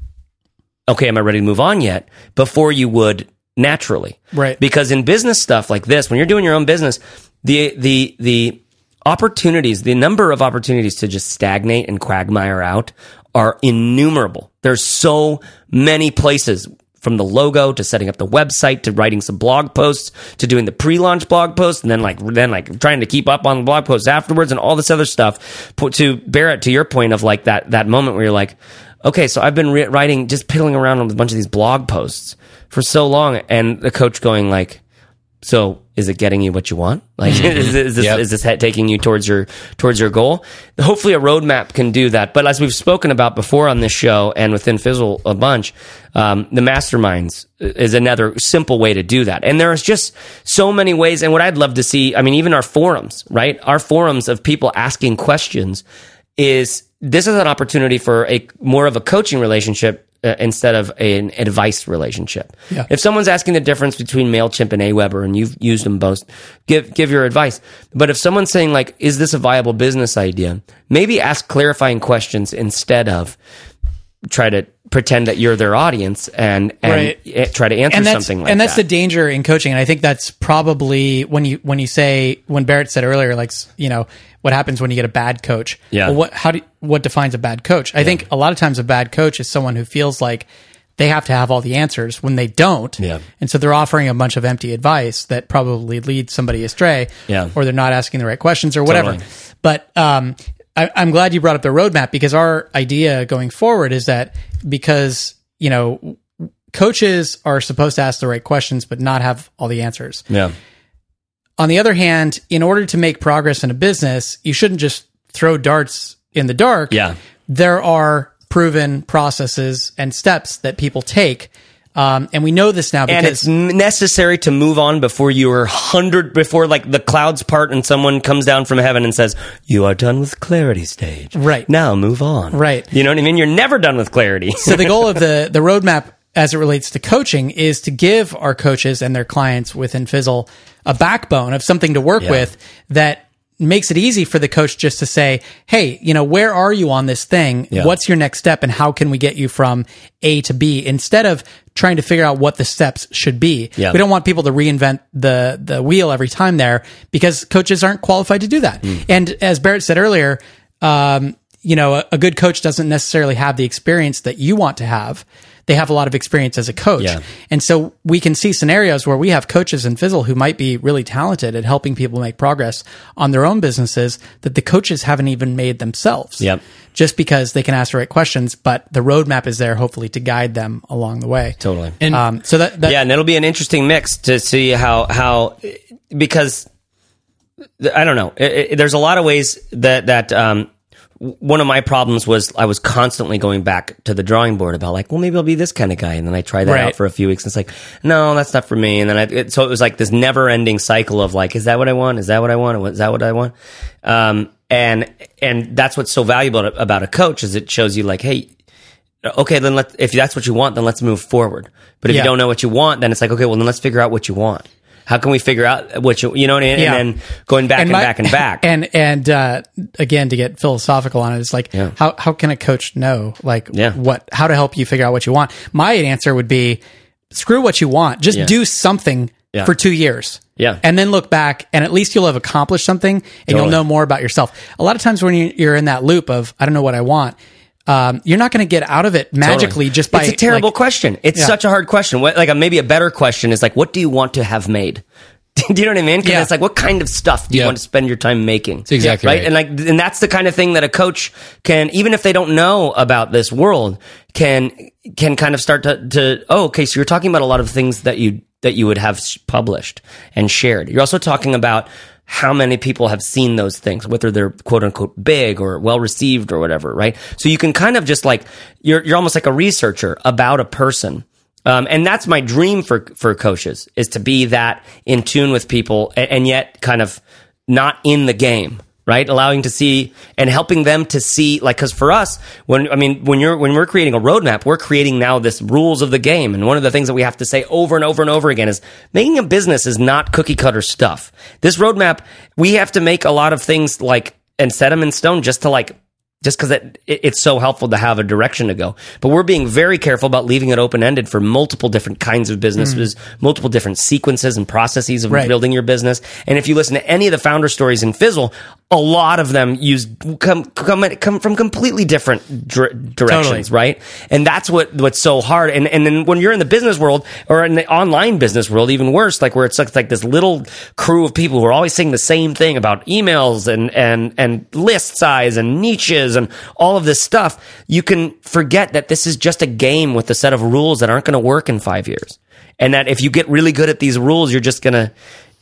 okay, am I ready to move on yet? Before you would naturally. Right. Because in business stuff like this, when you're doing your own business, the, the, the opportunities, the number of opportunities to just stagnate and quagmire out are innumerable. There's so many places from the logo to setting up the website to writing some blog posts to doing the pre-launch blog post and then like then like trying to keep up on the blog posts afterwards and all this other stuff. To Barrett to your point of like that that moment where you're like okay so I've been re- writing just piddling around on a bunch of these blog posts for so long. And the coach going like so is it getting you what you want? Like, is, is this, Yep. is this taking you towards your, towards your goal? Hopefully a roadmap can do that. But as we've spoken about before on this show and within Fizzle a bunch, um, the masterminds is another simple way to do that. And there's just so many ways. And what I'd love to see, I mean, even our forums, right? Our forums of people asking questions is this is an opportunity for a more of a coaching relationship uh, instead of an advice relationship. Yeah. If someone's asking the difference between Mailchimp and AWeber, and you've used them both, give give your advice. But if someone's saying like, "Is this a viable business idea?" Maybe ask clarifying questions instead of try to pretend that you're their audience and and Right. try to answer and something like that. and that's that. the danger in coaching and i think that's probably when you when you say when barrett said earlier like you know what happens when you get a bad coach Yeah. well, what how do what defines a bad coach i think a lot of times a bad coach is someone who feels like they have to have all the answers when they don't Yeah. and so they're offering a bunch of empty advice that probably leads somebody astray Yeah. or they're not asking the right questions or whatever Totally. but um, I, I'm glad you brought up the roadmap because our idea going forward is that because you know coaches are supposed to ask the right questions but not have all the answers. yeah. On the other hand, in order to make progress in a business, you shouldn't just throw darts in the dark. Yeah. There are proven processes and steps that people take. Um, and we know this now and it's necessary to move on before you are hundred before like the clouds part and someone comes down from heaven and says you are done with clarity stage Right. now move on Right. you know what i mean you're never done with clarity so the goal of the the roadmap as it relates to coaching is to give our coaches and their clients within Fizzle a backbone of something to work Yeah. with that makes it easy for the coach just to say, "Hey, you know, where are you on this thing? Yeah. What's your next step and how can we get you from A to B?" instead of trying to figure out what the steps should be. Yeah. We don't want people to reinvent the the wheel every time there because coaches aren't qualified to do that. Hmm. And as Barrett said earlier, um, you know, a, a good coach doesn't necessarily have the experience that you want to have. They have a lot of experience as a coach. Yeah. And so we can see scenarios where we have coaches in Fizzle who might be really talented at helping people make progress on their own businesses that the coaches haven't even made themselves. Yep. Just because they can ask the right questions, but the roadmap is there hopefully to guide them along the way. totally And Um, so that, that yeah and it'll be an interesting mix to see how how because i don't know It- it- there's a lot of ways that that um one of my problems was I was constantly going back to the drawing board about like, well, maybe I'll be this kind of guy, and then I try that Right. out for a few weeks. And it's like, no, that's not for me. And then I, it, so it was like this never-ending cycle of like, is that what I want? Is that what I want? Is that what I want? Um, and and that's what's so valuable about a coach is it shows you like, hey, okay, then let if that's what you want, then let's move forward. But if Yeah. you don't know what you want, then it's like, okay, well, then let's figure out what you want. How can we figure out what you, you know what I mean? Yeah. And then going back and, my- back and back. And and uh, again, to get philosophical on it, it's like Yeah. how how can a coach know like Yeah. what how to help you figure out what you want? My answer would be screw what you want, just do something for two years. Yeah. and then look back, and at least you'll have accomplished something, and you'll know more about yourself. A lot of times when you're in that loop of I don't know what I want, um, you're not going to get out of it magically just by It's a terrible like, question. It's Yeah. such a hard question. What, like a, maybe a better question is like, what do you want to have made? do you know what I mean? Because Yeah. it's like, what kind of stuff do you Yeah. want to spend your time making? That's exactly right. right. And like, and that's the kind of thing that a coach can, even if they don't know about this world, can can kind of start to, to oh, okay, so you're talking about a lot of things that you that you would have published and shared. You're also talking about how many people have seen those things, whether they're quote unquote big or well received or whatever, right? So you can kind of just like you're you're almost like a researcher about a person. Um, and that's my dream for for coaches is to be that in tune with people and, and yet kind of not in the game, right? Allowing to see and helping them to see, like, because for us, when I mean, when you're when we're creating a roadmap, we're creating now this rules of the game. And one of the things that we have to say over and over and over again is making a business is not cookie cutter stuff. This roadmap, we have to make a lot of things like and set them in stone just to like just because it, it, it's so helpful to have a direction to go. But we're being very careful about leaving it open ended for multiple different kinds of businesses, mm. multiple different sequences and processes of Right. building your business. And if you listen to any of the founder stories in Fizzle, a lot of them use come come come from completely different dir- directions, Totally. right? And that's what what's so hard. And and then when you're in the business world or in the online business world, even worse, like where it's like, like this little crew of people who are always saying the same thing about emails and and and list size and niches and all of this stuff, you can forget that this is just a game with a set of rules that aren't going to work in five years. And that if you get really good at these rules, you're just gonna.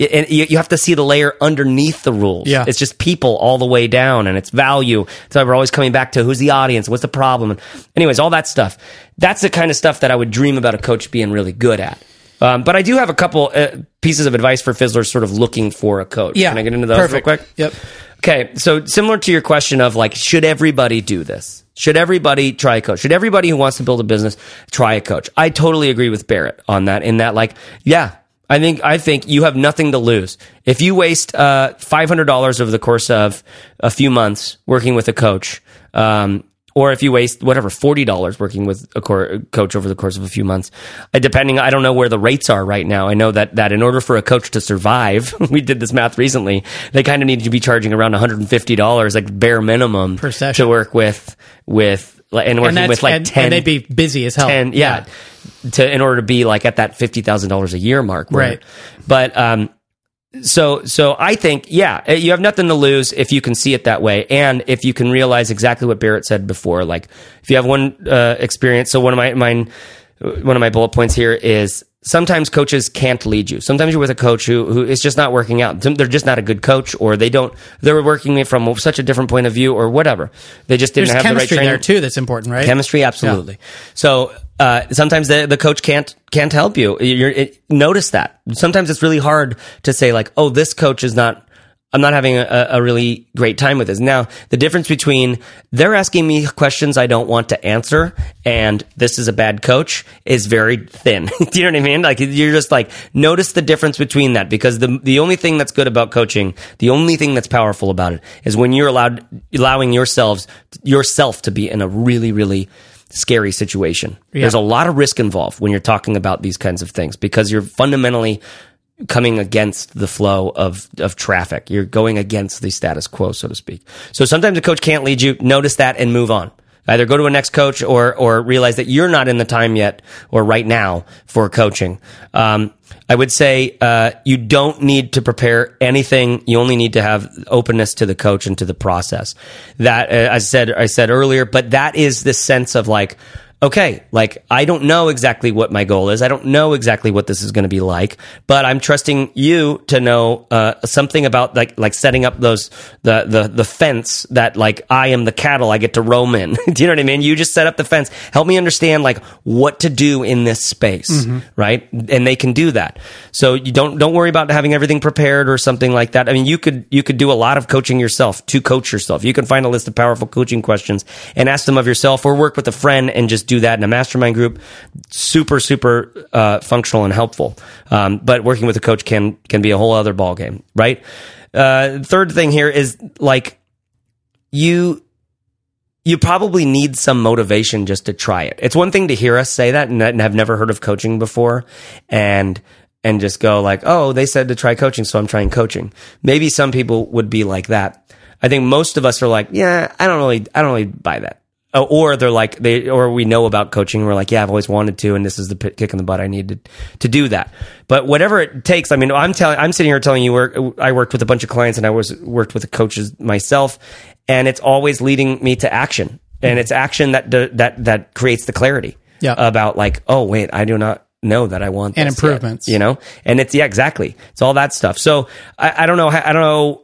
And you you have to see the layer underneath the rules. Yeah. It's just people all the way down and it's value. So we're always coming back to who's the audience, what's the problem. And anyways, all that stuff. That's the kind of stuff that I would dream about a coach being really good at. Um, but I do have a couple uh, pieces of advice for fizzlers sort of looking for a coach. Yeah. Can I get into those Perfect. real quick? Yep. Okay, so similar to your question of like, should everybody do this? Should everybody try a coach? Should everybody who wants to build a business try a coach? I totally agree with Barrett on that. In that, like, yeah, I think I think you have nothing to lose if you waste uh, five hundred dollars over the course of a few months working with a coach. Um, or if you waste whatever forty dollars working with a cor- coach over the course of a few months, uh, depending, I don't know where the rates are right now. I know that that in order for a coach to survive, we did this math recently. They kind of need to be charging around one hundred and fifty dollars, like bare minimum, Per session. to work with with and And working that's with like and, ten. and they'd be busy as hell. 10 yeah, to in order to be like at that fifty thousand dollars a year mark, where- Right. But um, so so I think yeah, uh, you have nothing to lose if you can see it that way, and if you can realize exactly what Barrett said before. Like if you have one uh, experience, so one of my mine, one of my bullet points here is sometimes coaches can't lead you. Sometimes you're with a coach who who is just not working out. They're just not a good coach, or they don't. They're working it from such a different point of view, or whatever. They just didn't There's have the right chemistry training. there too. That's important, right? Chemistry, absolutely. So uh, sometimes the the coach can't can't help you. You're, it, notice that. Sometimes it's really hard to say like, oh, this coach is not. I'm not having a, a really great time with this. Now, the difference between they're asking me questions I don't want to answer and this is a bad coach is very thin. Do you know what I mean? Like you're just like notice the difference between that because the the only thing that's good about coaching, the only thing that's powerful about it is when you're allowed allowing yourselves yourself to be in a really really scary situation. There's a lot of risk involved when you're talking about these kinds of things because you're fundamentally coming against the flow of of traffic. You're going against the status quo, so to speak. So sometimes a coach can't lead you. Notice that and move on. Either go to a next coach or or realize that you're not in the time yet or right now for coaching. Um, I would say uh, you don't need to prepare anything. You only need to have openness to the coach and to the process. That uh, I said I said earlier, but that is the sense of like okay, like I don't know exactly what my goal is. I don't know exactly what this is going to be like, but I'm trusting you to know uh, something about like like setting up those the the the fence that like I am the cattle I get to roam in. do you know what I mean? You just set up the fence. Help me understand like what to do in this space, right? And they can do that. So you don't don't worry about having everything prepared or something like that. I mean, you could you could do a lot of coaching yourself to coach yourself. You can find a list of powerful coaching questions and ask them of yourself, or work with a friend and just do that in a mastermind group. Super super uh, functional and helpful. Um, but working with a coach can can be a whole other ball game, right? Uh, third thing here is like you you probably need some motivation just to try it. It's one thing to hear us say that and, and have never heard of coaching before and and just go like, "Oh, they said to try coaching, so I'm trying coaching." Maybe some people would be like that. I think most of us are like, "Yeah, I don't really I don't really buy that." Uh, or they're like they or we know about coaching we're like, "Yeah, I've always wanted to and this is the p- kick in the butt I needed to to do that." But whatever it takes, I mean, I'm telling I'm sitting here telling you work I worked with a bunch of clients and I was worked with the coaches myself and it's always leading me to action. And it's action that that that creates the clarity Yeah. about like, oh wait, I do not know that I want And this yet, improvements. you know. And it's yeah, exactly. It's all that stuff. So I, I don't know. I don't know.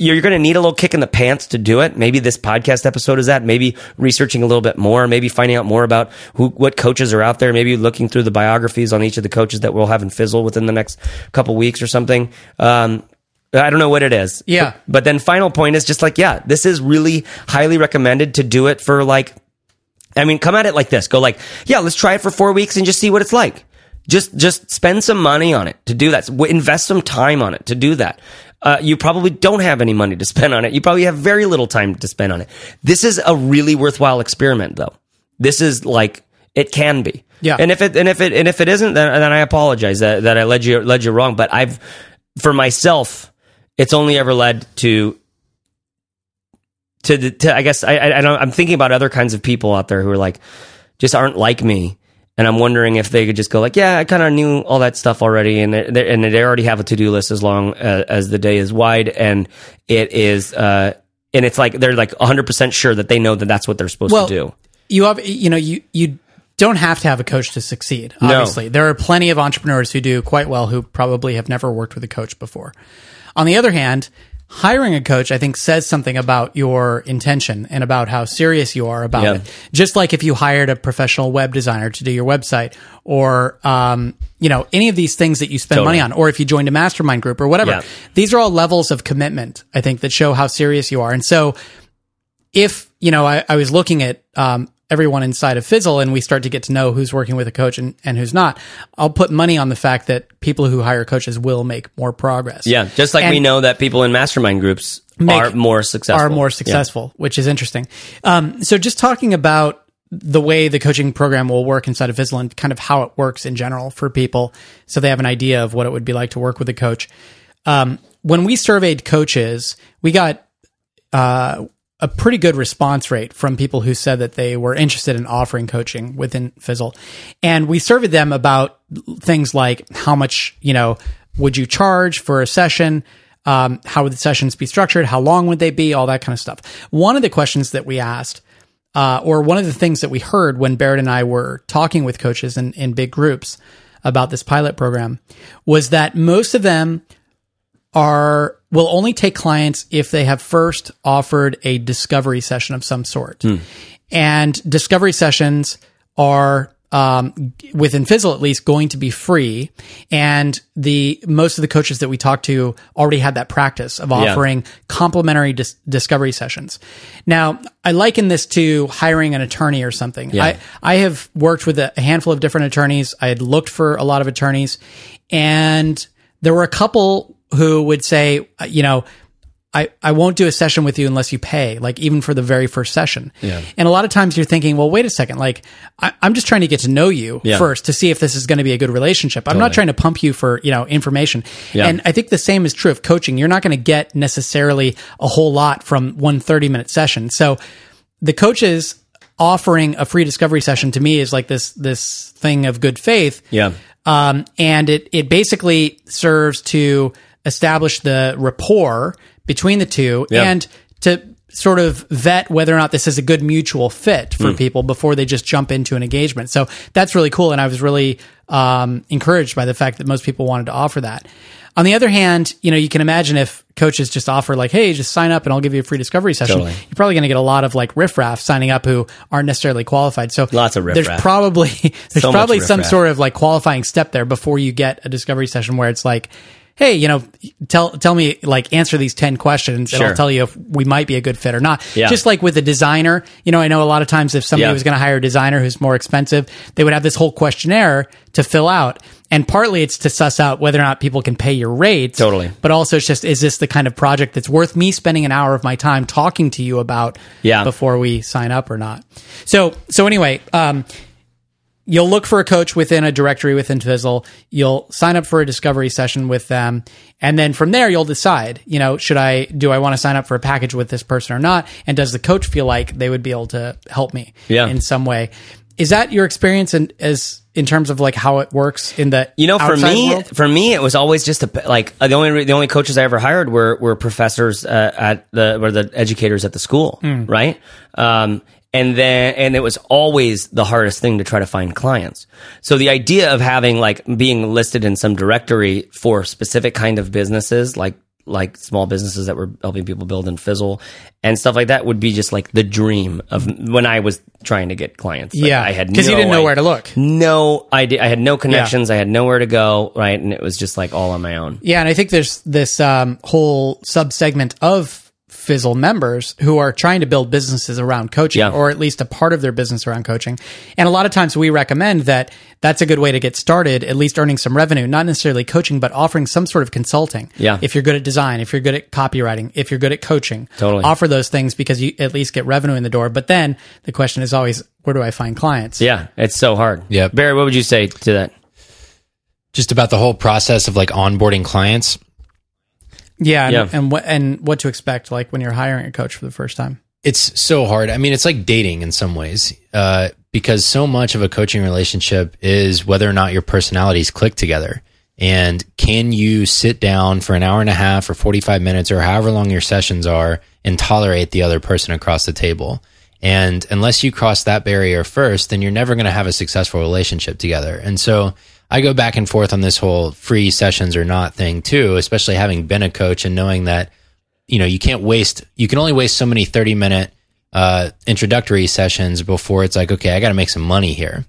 You're, going to need a little kick in the pants to do it. Maybe this podcast episode is that. Maybe researching a little bit more. Maybe finding out more about who, what coaches are out there. Maybe looking through the biographies on each of the coaches that we'll have in Fizzle within the next couple weeks or something. Um, I don't know what it is. Yeah. But, but then final point is just like, yeah, this is really highly recommended to do it for like I mean, come at it like this. Go like, yeah, let's try it for four weeks and just see what it's like. Just, just spend some money on it to do that. Invest some time on it to do that. Uh, you probably don't have any money to spend on it. You probably have very little time to spend on it. This is a really worthwhile experiment, though. This is like it can be. Yeah. And if it and if it and if it isn't, then, then I apologize that, that I led you led you wrong. But I've for myself, it's only ever led to to, the- to I guess I, I, I don't, I'm thinking about other kinds of people out there who are like just aren't like me, and I'm wondering if they could just go like, yeah, I kind of knew all that stuff already, and they, and they already have a to do list as long uh, as the day is wide, and it is, uh, and it's like they're like 100 percent sure that they know that that's what they're supposed well, to do. you have you know you you don't have to have a coach to succeed. No. Obviously, there are plenty of entrepreneurs who do quite well who probably have never worked with a coach before. On the other hand, hiring a coach I think says something about your intention and about how serious you are about Yeah. it. Just like if you hired a professional web designer to do your website or um, you know any of these things that you spend Totally. money on or if you joined a mastermind group or whatever. Yeah. These are all levels of commitment I think that show how serious you are. And so if you know I, I was looking at um, everyone inside of fizzle and we start to get to know who's working with a coach and, and who's not i'll put money on the fact that people who hire coaches will make more progress. Yeah, just like we know that people in mastermind groups are more successful. are more successful which is interesting. Um, so just talking about the way the coaching program will work inside of fizzle and kind of how it works in general for people so they have an idea of what it would be like to work with a coach. Um, when we surveyed coaches we got uh, a pretty good response rate from people who said that they were interested in offering coaching within Fizzle. And we surveyed them about things like how much, you know, would you charge for a session? Um, how would the sessions be structured? How long would they be? All that kind of stuff. One of the questions that we asked, uh, or one of the things that we heard when Barrett and I were talking with coaches in, in big groups about this pilot program was that most of them are will only take clients if they have first offered a discovery session of some sort. And discovery sessions are um, within Fizzle at least going to be free. And the most of the coaches that we talked to already had that practice of offering complimentary dis- discovery sessions. Now, I liken this to hiring an attorney or something. I, I have worked with a handful of different attorneys. I had looked for a lot of attorneys and there were a couple who would say, uh, you know, I, I won't do a session with you unless you pay, like even for the very first session. Yeah. And a lot of times you're thinking, well, wait a second, like I, I'm just trying to get to know you Yeah. first to see if this is going to be a good relationship. I'm not trying to pump you for, you know, information. Yeah. And I think the same is true of coaching. You're not going to get necessarily a whole lot from one 30 minute session. So the coaches offering a free discovery session to me is like this, this thing of good faith Yeah. um, and it it basically serves to establish the rapport between the two Yeah. and to sort of vet whether or not this is a good mutual fit for people before they just jump into an engagement. So that's really cool, and I was really um, encouraged by the fact that most people wanted to offer that. On the other hand, you know, you can imagine if coaches just offer like, "Hey, just sign up and I'll give you a free discovery session." Totally. You're probably going to get a lot of like riffraff signing up who aren't necessarily qualified. So Lots of riffraff. There's probably there's So probably some sort of like qualifying step there before you get a discovery session where it's like, hey, you know, tell tell me like answer these ten questions and Sure. I'll tell you if we might be a good fit or not. Yeah. Just like with a designer, you know, I know a lot of times if somebody Yeah. was going to hire a designer who's more expensive, they would have this whole questionnaire to fill out. And partly it's to suss out whether or not people can pay your rates. Totally. But also it's just, is this the kind of project that's worth me spending an hour of my time talking to you about Yeah. before we sign up or not? So, so anyway, um, you'll look for a coach within a directory within Fizzle. You'll sign up for a discovery session with them. And then from there, you'll decide, you know, should I, do I want to sign up for a package with this person or not? And does the coach feel like they would be able to help me Yeah. in some way? Is that your experience in, as, in terms of like how it works in the, You know, for me, world? for me, it was always just a, like uh, the only the only coaches I ever hired were were professors uh, at the were the educators at the school, Hmm. right? Um, and then and it was always the hardest thing to try to find clients. So the idea of having like being listed in some directory for specific kind of businesses, like like small businesses that were helping people build and fizzle and stuff like that would be just like the dream of when I was trying to get clients. Like, Yeah, I had 'cause you no didn't know idea- where to look. no idea. I had no connections. I had nowhere to go. Right, and it was just like all on my own. Yeah, and I think there's this um, whole sub segment of Fizzle members who are trying to build businesses around coaching Yeah. or at least a part of their business around coaching. And a lot of times we recommend that that's a good way to get started, at least earning some revenue, not necessarily coaching, but offering some sort of consulting. Yeah. If you're good at design, if you're good at copywriting, if you're good at coaching, Totally. offer those things because you at least get revenue in the door. But then the question is always, where do I find clients? Yeah, it's so hard. Yeah. Barry, what would you say to that? Just about the whole process of like onboarding clients. Yeah. And, Yeah. and what, and what to expect like when you're hiring a coach for the first time. it's so hard. I mean, it's like dating in some ways, uh, because so much of a coaching relationship is whether or not your personalities click together. And can you sit down for an hour and a half or 45 minutes or however long your sessions are and tolerate the other person across the table? And unless you cross that barrier first, then you're never going to have a successful relationship together. And so I go back and forth on this whole free sessions or not thing too, especially having been a coach and knowing that you know, you can't waste, you can only waste so many 30 minute uh, introductory sessions before it's like, okay, I got to make some money here.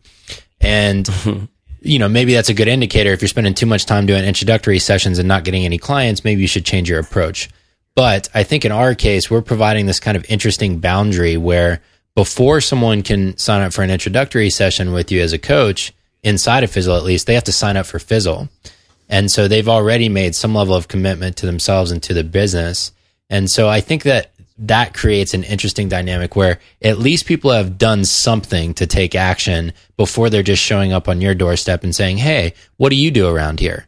And, you know, maybe that's a good indicator. If you're spending too much time doing introductory sessions and not getting any clients, maybe you should change your approach. But I think in our case, we're providing this kind of interesting boundary where before someone can sign up for an introductory session with you as a coach, inside of Fizzle at least, they have to sign up for Fizzle. And so they've already made some level of commitment to themselves and to the business. And so I think that that creates an interesting dynamic where at least people have done something to take action before they're just showing up on your doorstep and saying, Hey, what do you do around here?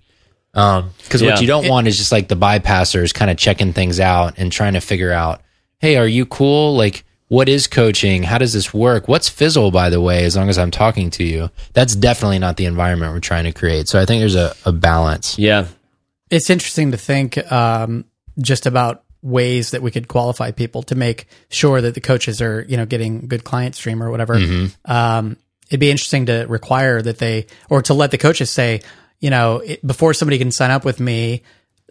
Um, cause Yeah. what you don't want is just like the bypassers kind of checking things out and trying to figure out, Hey, are you cool? Like, what is coaching? How does this work? What's Fizzle, by the way, as long as I'm talking to you? That's definitely not the environment we're trying to create. So I think there's a, a balance. Yeah. It's interesting to think um, just about ways that we could qualify people to make sure that the coaches are, you know, getting good client stream or whatever. Um, it'd be interesting to require that they, or to let the coaches say, you know, it, before somebody can sign up with me,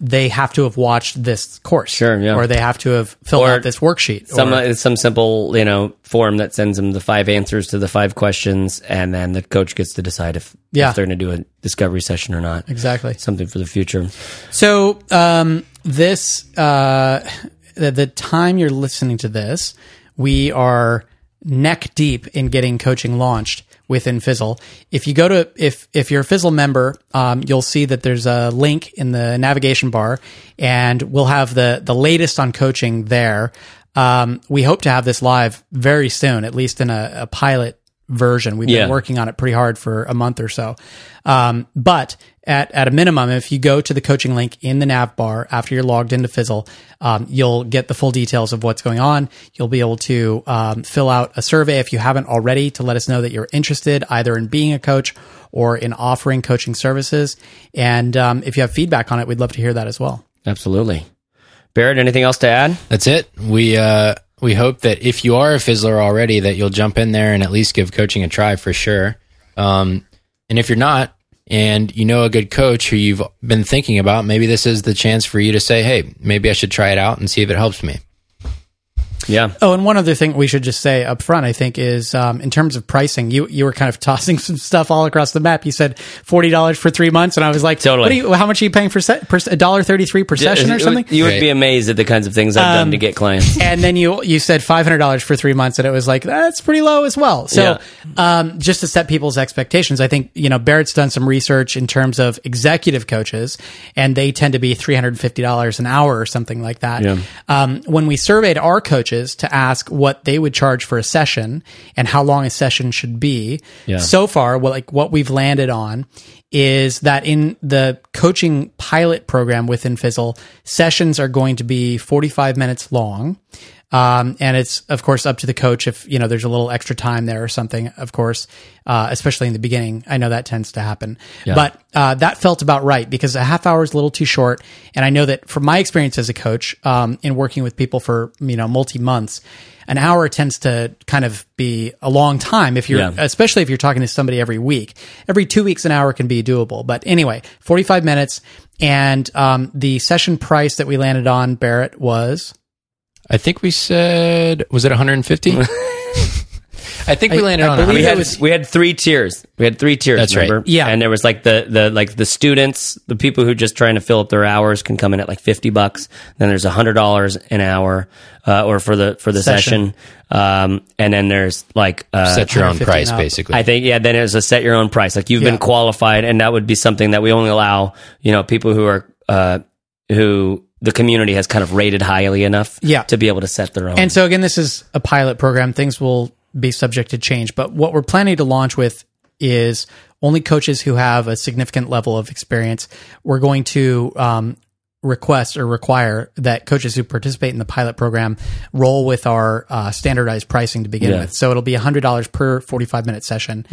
they have to have watched this course, Sure, yeah. or they have to have filled Or out this worksheet. Some or- uh, some simple you know form that sends them the five answers to the five questions, and then the coach gets to decide if, Yeah. if they're going to do a discovery session or not. exactly. Something for the future. So um, this uh, the, the time you're listening to this, we are neck deep in getting coaching launched within Fizzle. If you go to if if you're a Fizzle member, um, you'll see that there's a link in the navigation bar, and we'll have the the latest on coaching there. Um, we hope to have this live very soon, at least in a, a pilot version. We've Yeah. been working on it pretty hard for a month or so. Um, but at, at a minimum, if you go to the coaching link in the nav bar after you're logged into Fizzle, um, you'll get the full details of what's going on. You'll be able to um, fill out a survey if you haven't already to let us know that you're interested either in being a coach or in offering coaching services. And um, if you have feedback on it, we'd love to hear that as well. Absolutely. Barrett, anything else to add? That's it. We uh we hope that if you are a fizzler already, that you'll jump in there and at least give coaching a try for sure. Um, and if you're not, and you know a good coach who you've been thinking about, maybe this is the chance for you to say, "Hey, maybe I should try it out and see if it helps me." Yeah. Oh, and one other thing we should just say up front, I think, is um, in terms of pricing, you you were kind of tossing some stuff all across the map. You said forty dollars for three months, and I was like, Totally. What are you, how much are you paying for se- per a dollar thirty three per session or something? You would Right. be amazed at the kinds of things I've done Um, to get clients. and then you you said five hundred dollars for three months, and it was like that's pretty low as well. So, um, just to set people's expectations, I think you know Barrett's done some research in terms of executive coaches, and they tend to be three hundred fifty dollars an hour or something like that. Yeah. Um, when we surveyed our coaches to ask what they would charge for a session and how long a session should be, Yeah. so far, what like what we've landed on is that in the coaching pilot program within Fizzle, sessions are going to be 45 minutes long. Um, and it's of course up to the coach if you know there's a little extra time there or something. Of course, uh, especially in the beginning, I know that tends to happen. But uh, that felt about right because a half hour is a little too short. And I know that from my experience as a coach um, in working with people for you know multi months, an hour tends to kind of be a long time if you're Yeah. especially if you're talking to somebody every week. Every two weeks, an hour can be doable. But anyway, 45 minutes. And um, the session price that we landed on, Barrett, was I think we said was it 150? I think we landed I on believe we had was- we had three tiers. We had three tiers. That's right. Yeah. and there was like the the like the students, the people who just trying to fill up their hours can come in at like fifty bucks. Then there's hundred dollars an hour, uh, or for the for the session. Session. Um, and then there's like uh, set your own price, up. basically. I think yeah. Then it's a set your own price. Like you've Yeah. been qualified, and that would be something that we only allow you know people who are uh, who the community has kind of rated highly enough Yeah. to be able to set their own. And so again, this is a pilot program. Things will be subject to change, but what we're planning to launch with is only coaches who have a significant level of experience. We're going to um, request or require that coaches who participate in the pilot program roll with our uh, standardized pricing to begin Yeah. with. So it'll be $100 per 45 minute session,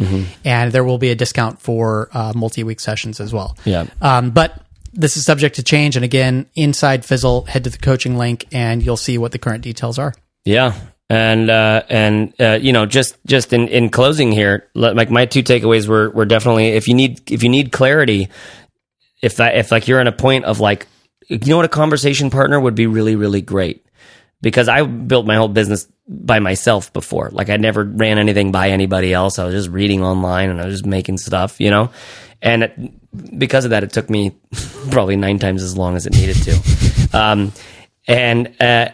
and there will be a discount for uh, multi week sessions as well. Yeah. Um, but this is subject to change. And again, inside Fizzle, head to the coaching link and you'll see what the current details are. Yeah. And uh, and uh, you know, just just in, in closing here, like my two takeaways were were definitely if you need if you need clarity, if that if like you're in a point of like, you know what, a conversation partner would be really really great because I built my whole business by myself before. Like I never ran anything by anybody else. I was just reading online and I was just making stuff, you know. And because of that, it took me probably nine times as long as it needed to. Um, and uh,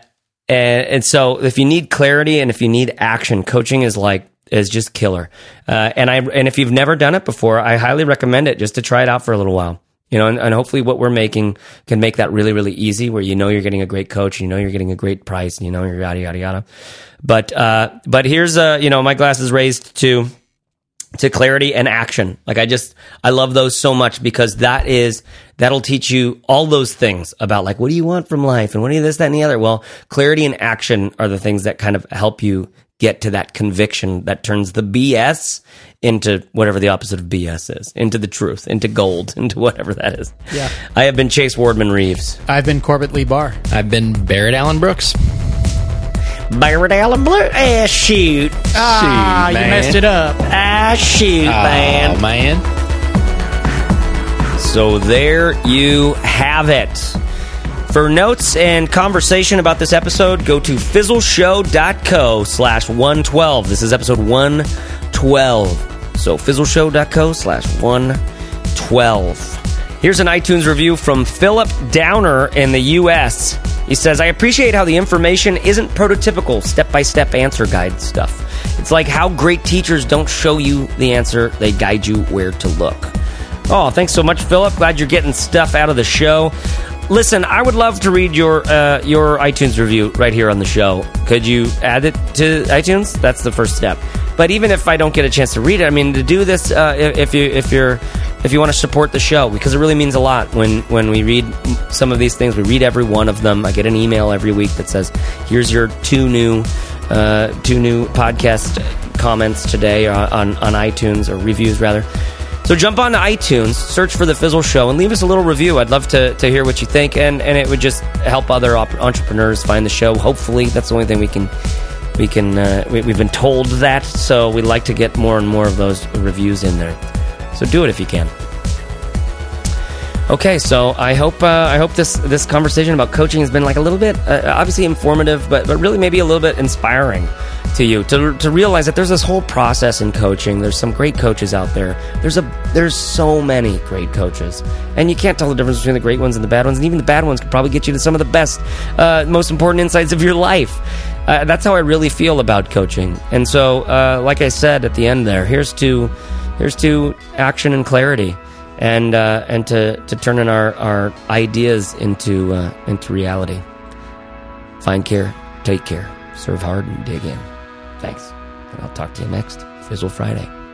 and and so if you need clarity and if you need action, coaching is like is just killer. Uh, and I and if you've never done it before, I highly recommend it just to try it out for a little while. You know, and, and hopefully what we're making can make that really, really easy where you know you're getting a great coach, you know you're getting a great price, and you know you're yada yada yada. But uh, but here's uh, you know, my glass is raised to to clarity and action. Like I just I love those so much because that is that'll teach you all those things about like what do you want from life and what do you this that and the other. Well, clarity and action are the things that kind of help you get to that conviction that turns the BS into whatever the opposite of BS is, into the truth, into gold, into whatever that is. Yeah. I have been Chase Wardman Reeves. I've been Corbett Lee Barr. I've been Barrett Allen Brooks. Barrett Allen Blue. Ah, shoot. Ah, you man. messed it up. Ah, shoot, man. Oh, man. So there you have it. For notes and conversation about this episode, go to fizzleshow.co slash 112. This is episode 112. So fizzleshow.co slash 112. Here's an iTunes review from Philip Downer in the U.S. He says, I appreciate how the information isn't prototypical step by step answer guide stuff. It's like how great teachers don't show you the answer, they guide you where to look. Oh, thanks so much, Philip. Glad you're getting stuff out of the show. Listen, I would love to read your uh, your iTunes review right here on the show. Could you add it to iTunes? That's the first step. But even if I don't get a chance to read it, I mean, to do this, uh, if you if you're if you want to support the show, because it really means a lot when when we read some of these things. We read every one of them. I get an email every week that says, "Here's your two new uh, two new podcast comments today on, on iTunes or reviews rather." So jump on to iTunes, search for the Fizzle Show, and leave us a little review. I'd love to, to hear what you think, and, and it would just help other op- entrepreneurs find the show. Hopefully, that's the only thing we can we can. Uh, we, we've been told that, so we'd like to get more and more of those reviews in there. So do it if you can. Okay, so I hope uh, I hope this this conversation about coaching has been like a little bit uh, obviously informative, but but really maybe a little bit inspiring to you to to realize that there's this whole process in coaching. There's some great coaches out there. There's a there's so many great coaches, and you can't tell the difference between the great ones and the bad ones. And even the bad ones could probably get you to some of the best, uh, most important insights of your life. Uh, that's how I really feel about coaching. And so, uh, like I said at the end there, here's to here's to action and clarity and uh, and to, to turn in our, our ideas into uh, into reality. Find care, take care, serve hard, and dig in. Thanks, and I'll talk to you next Fizzle Friday.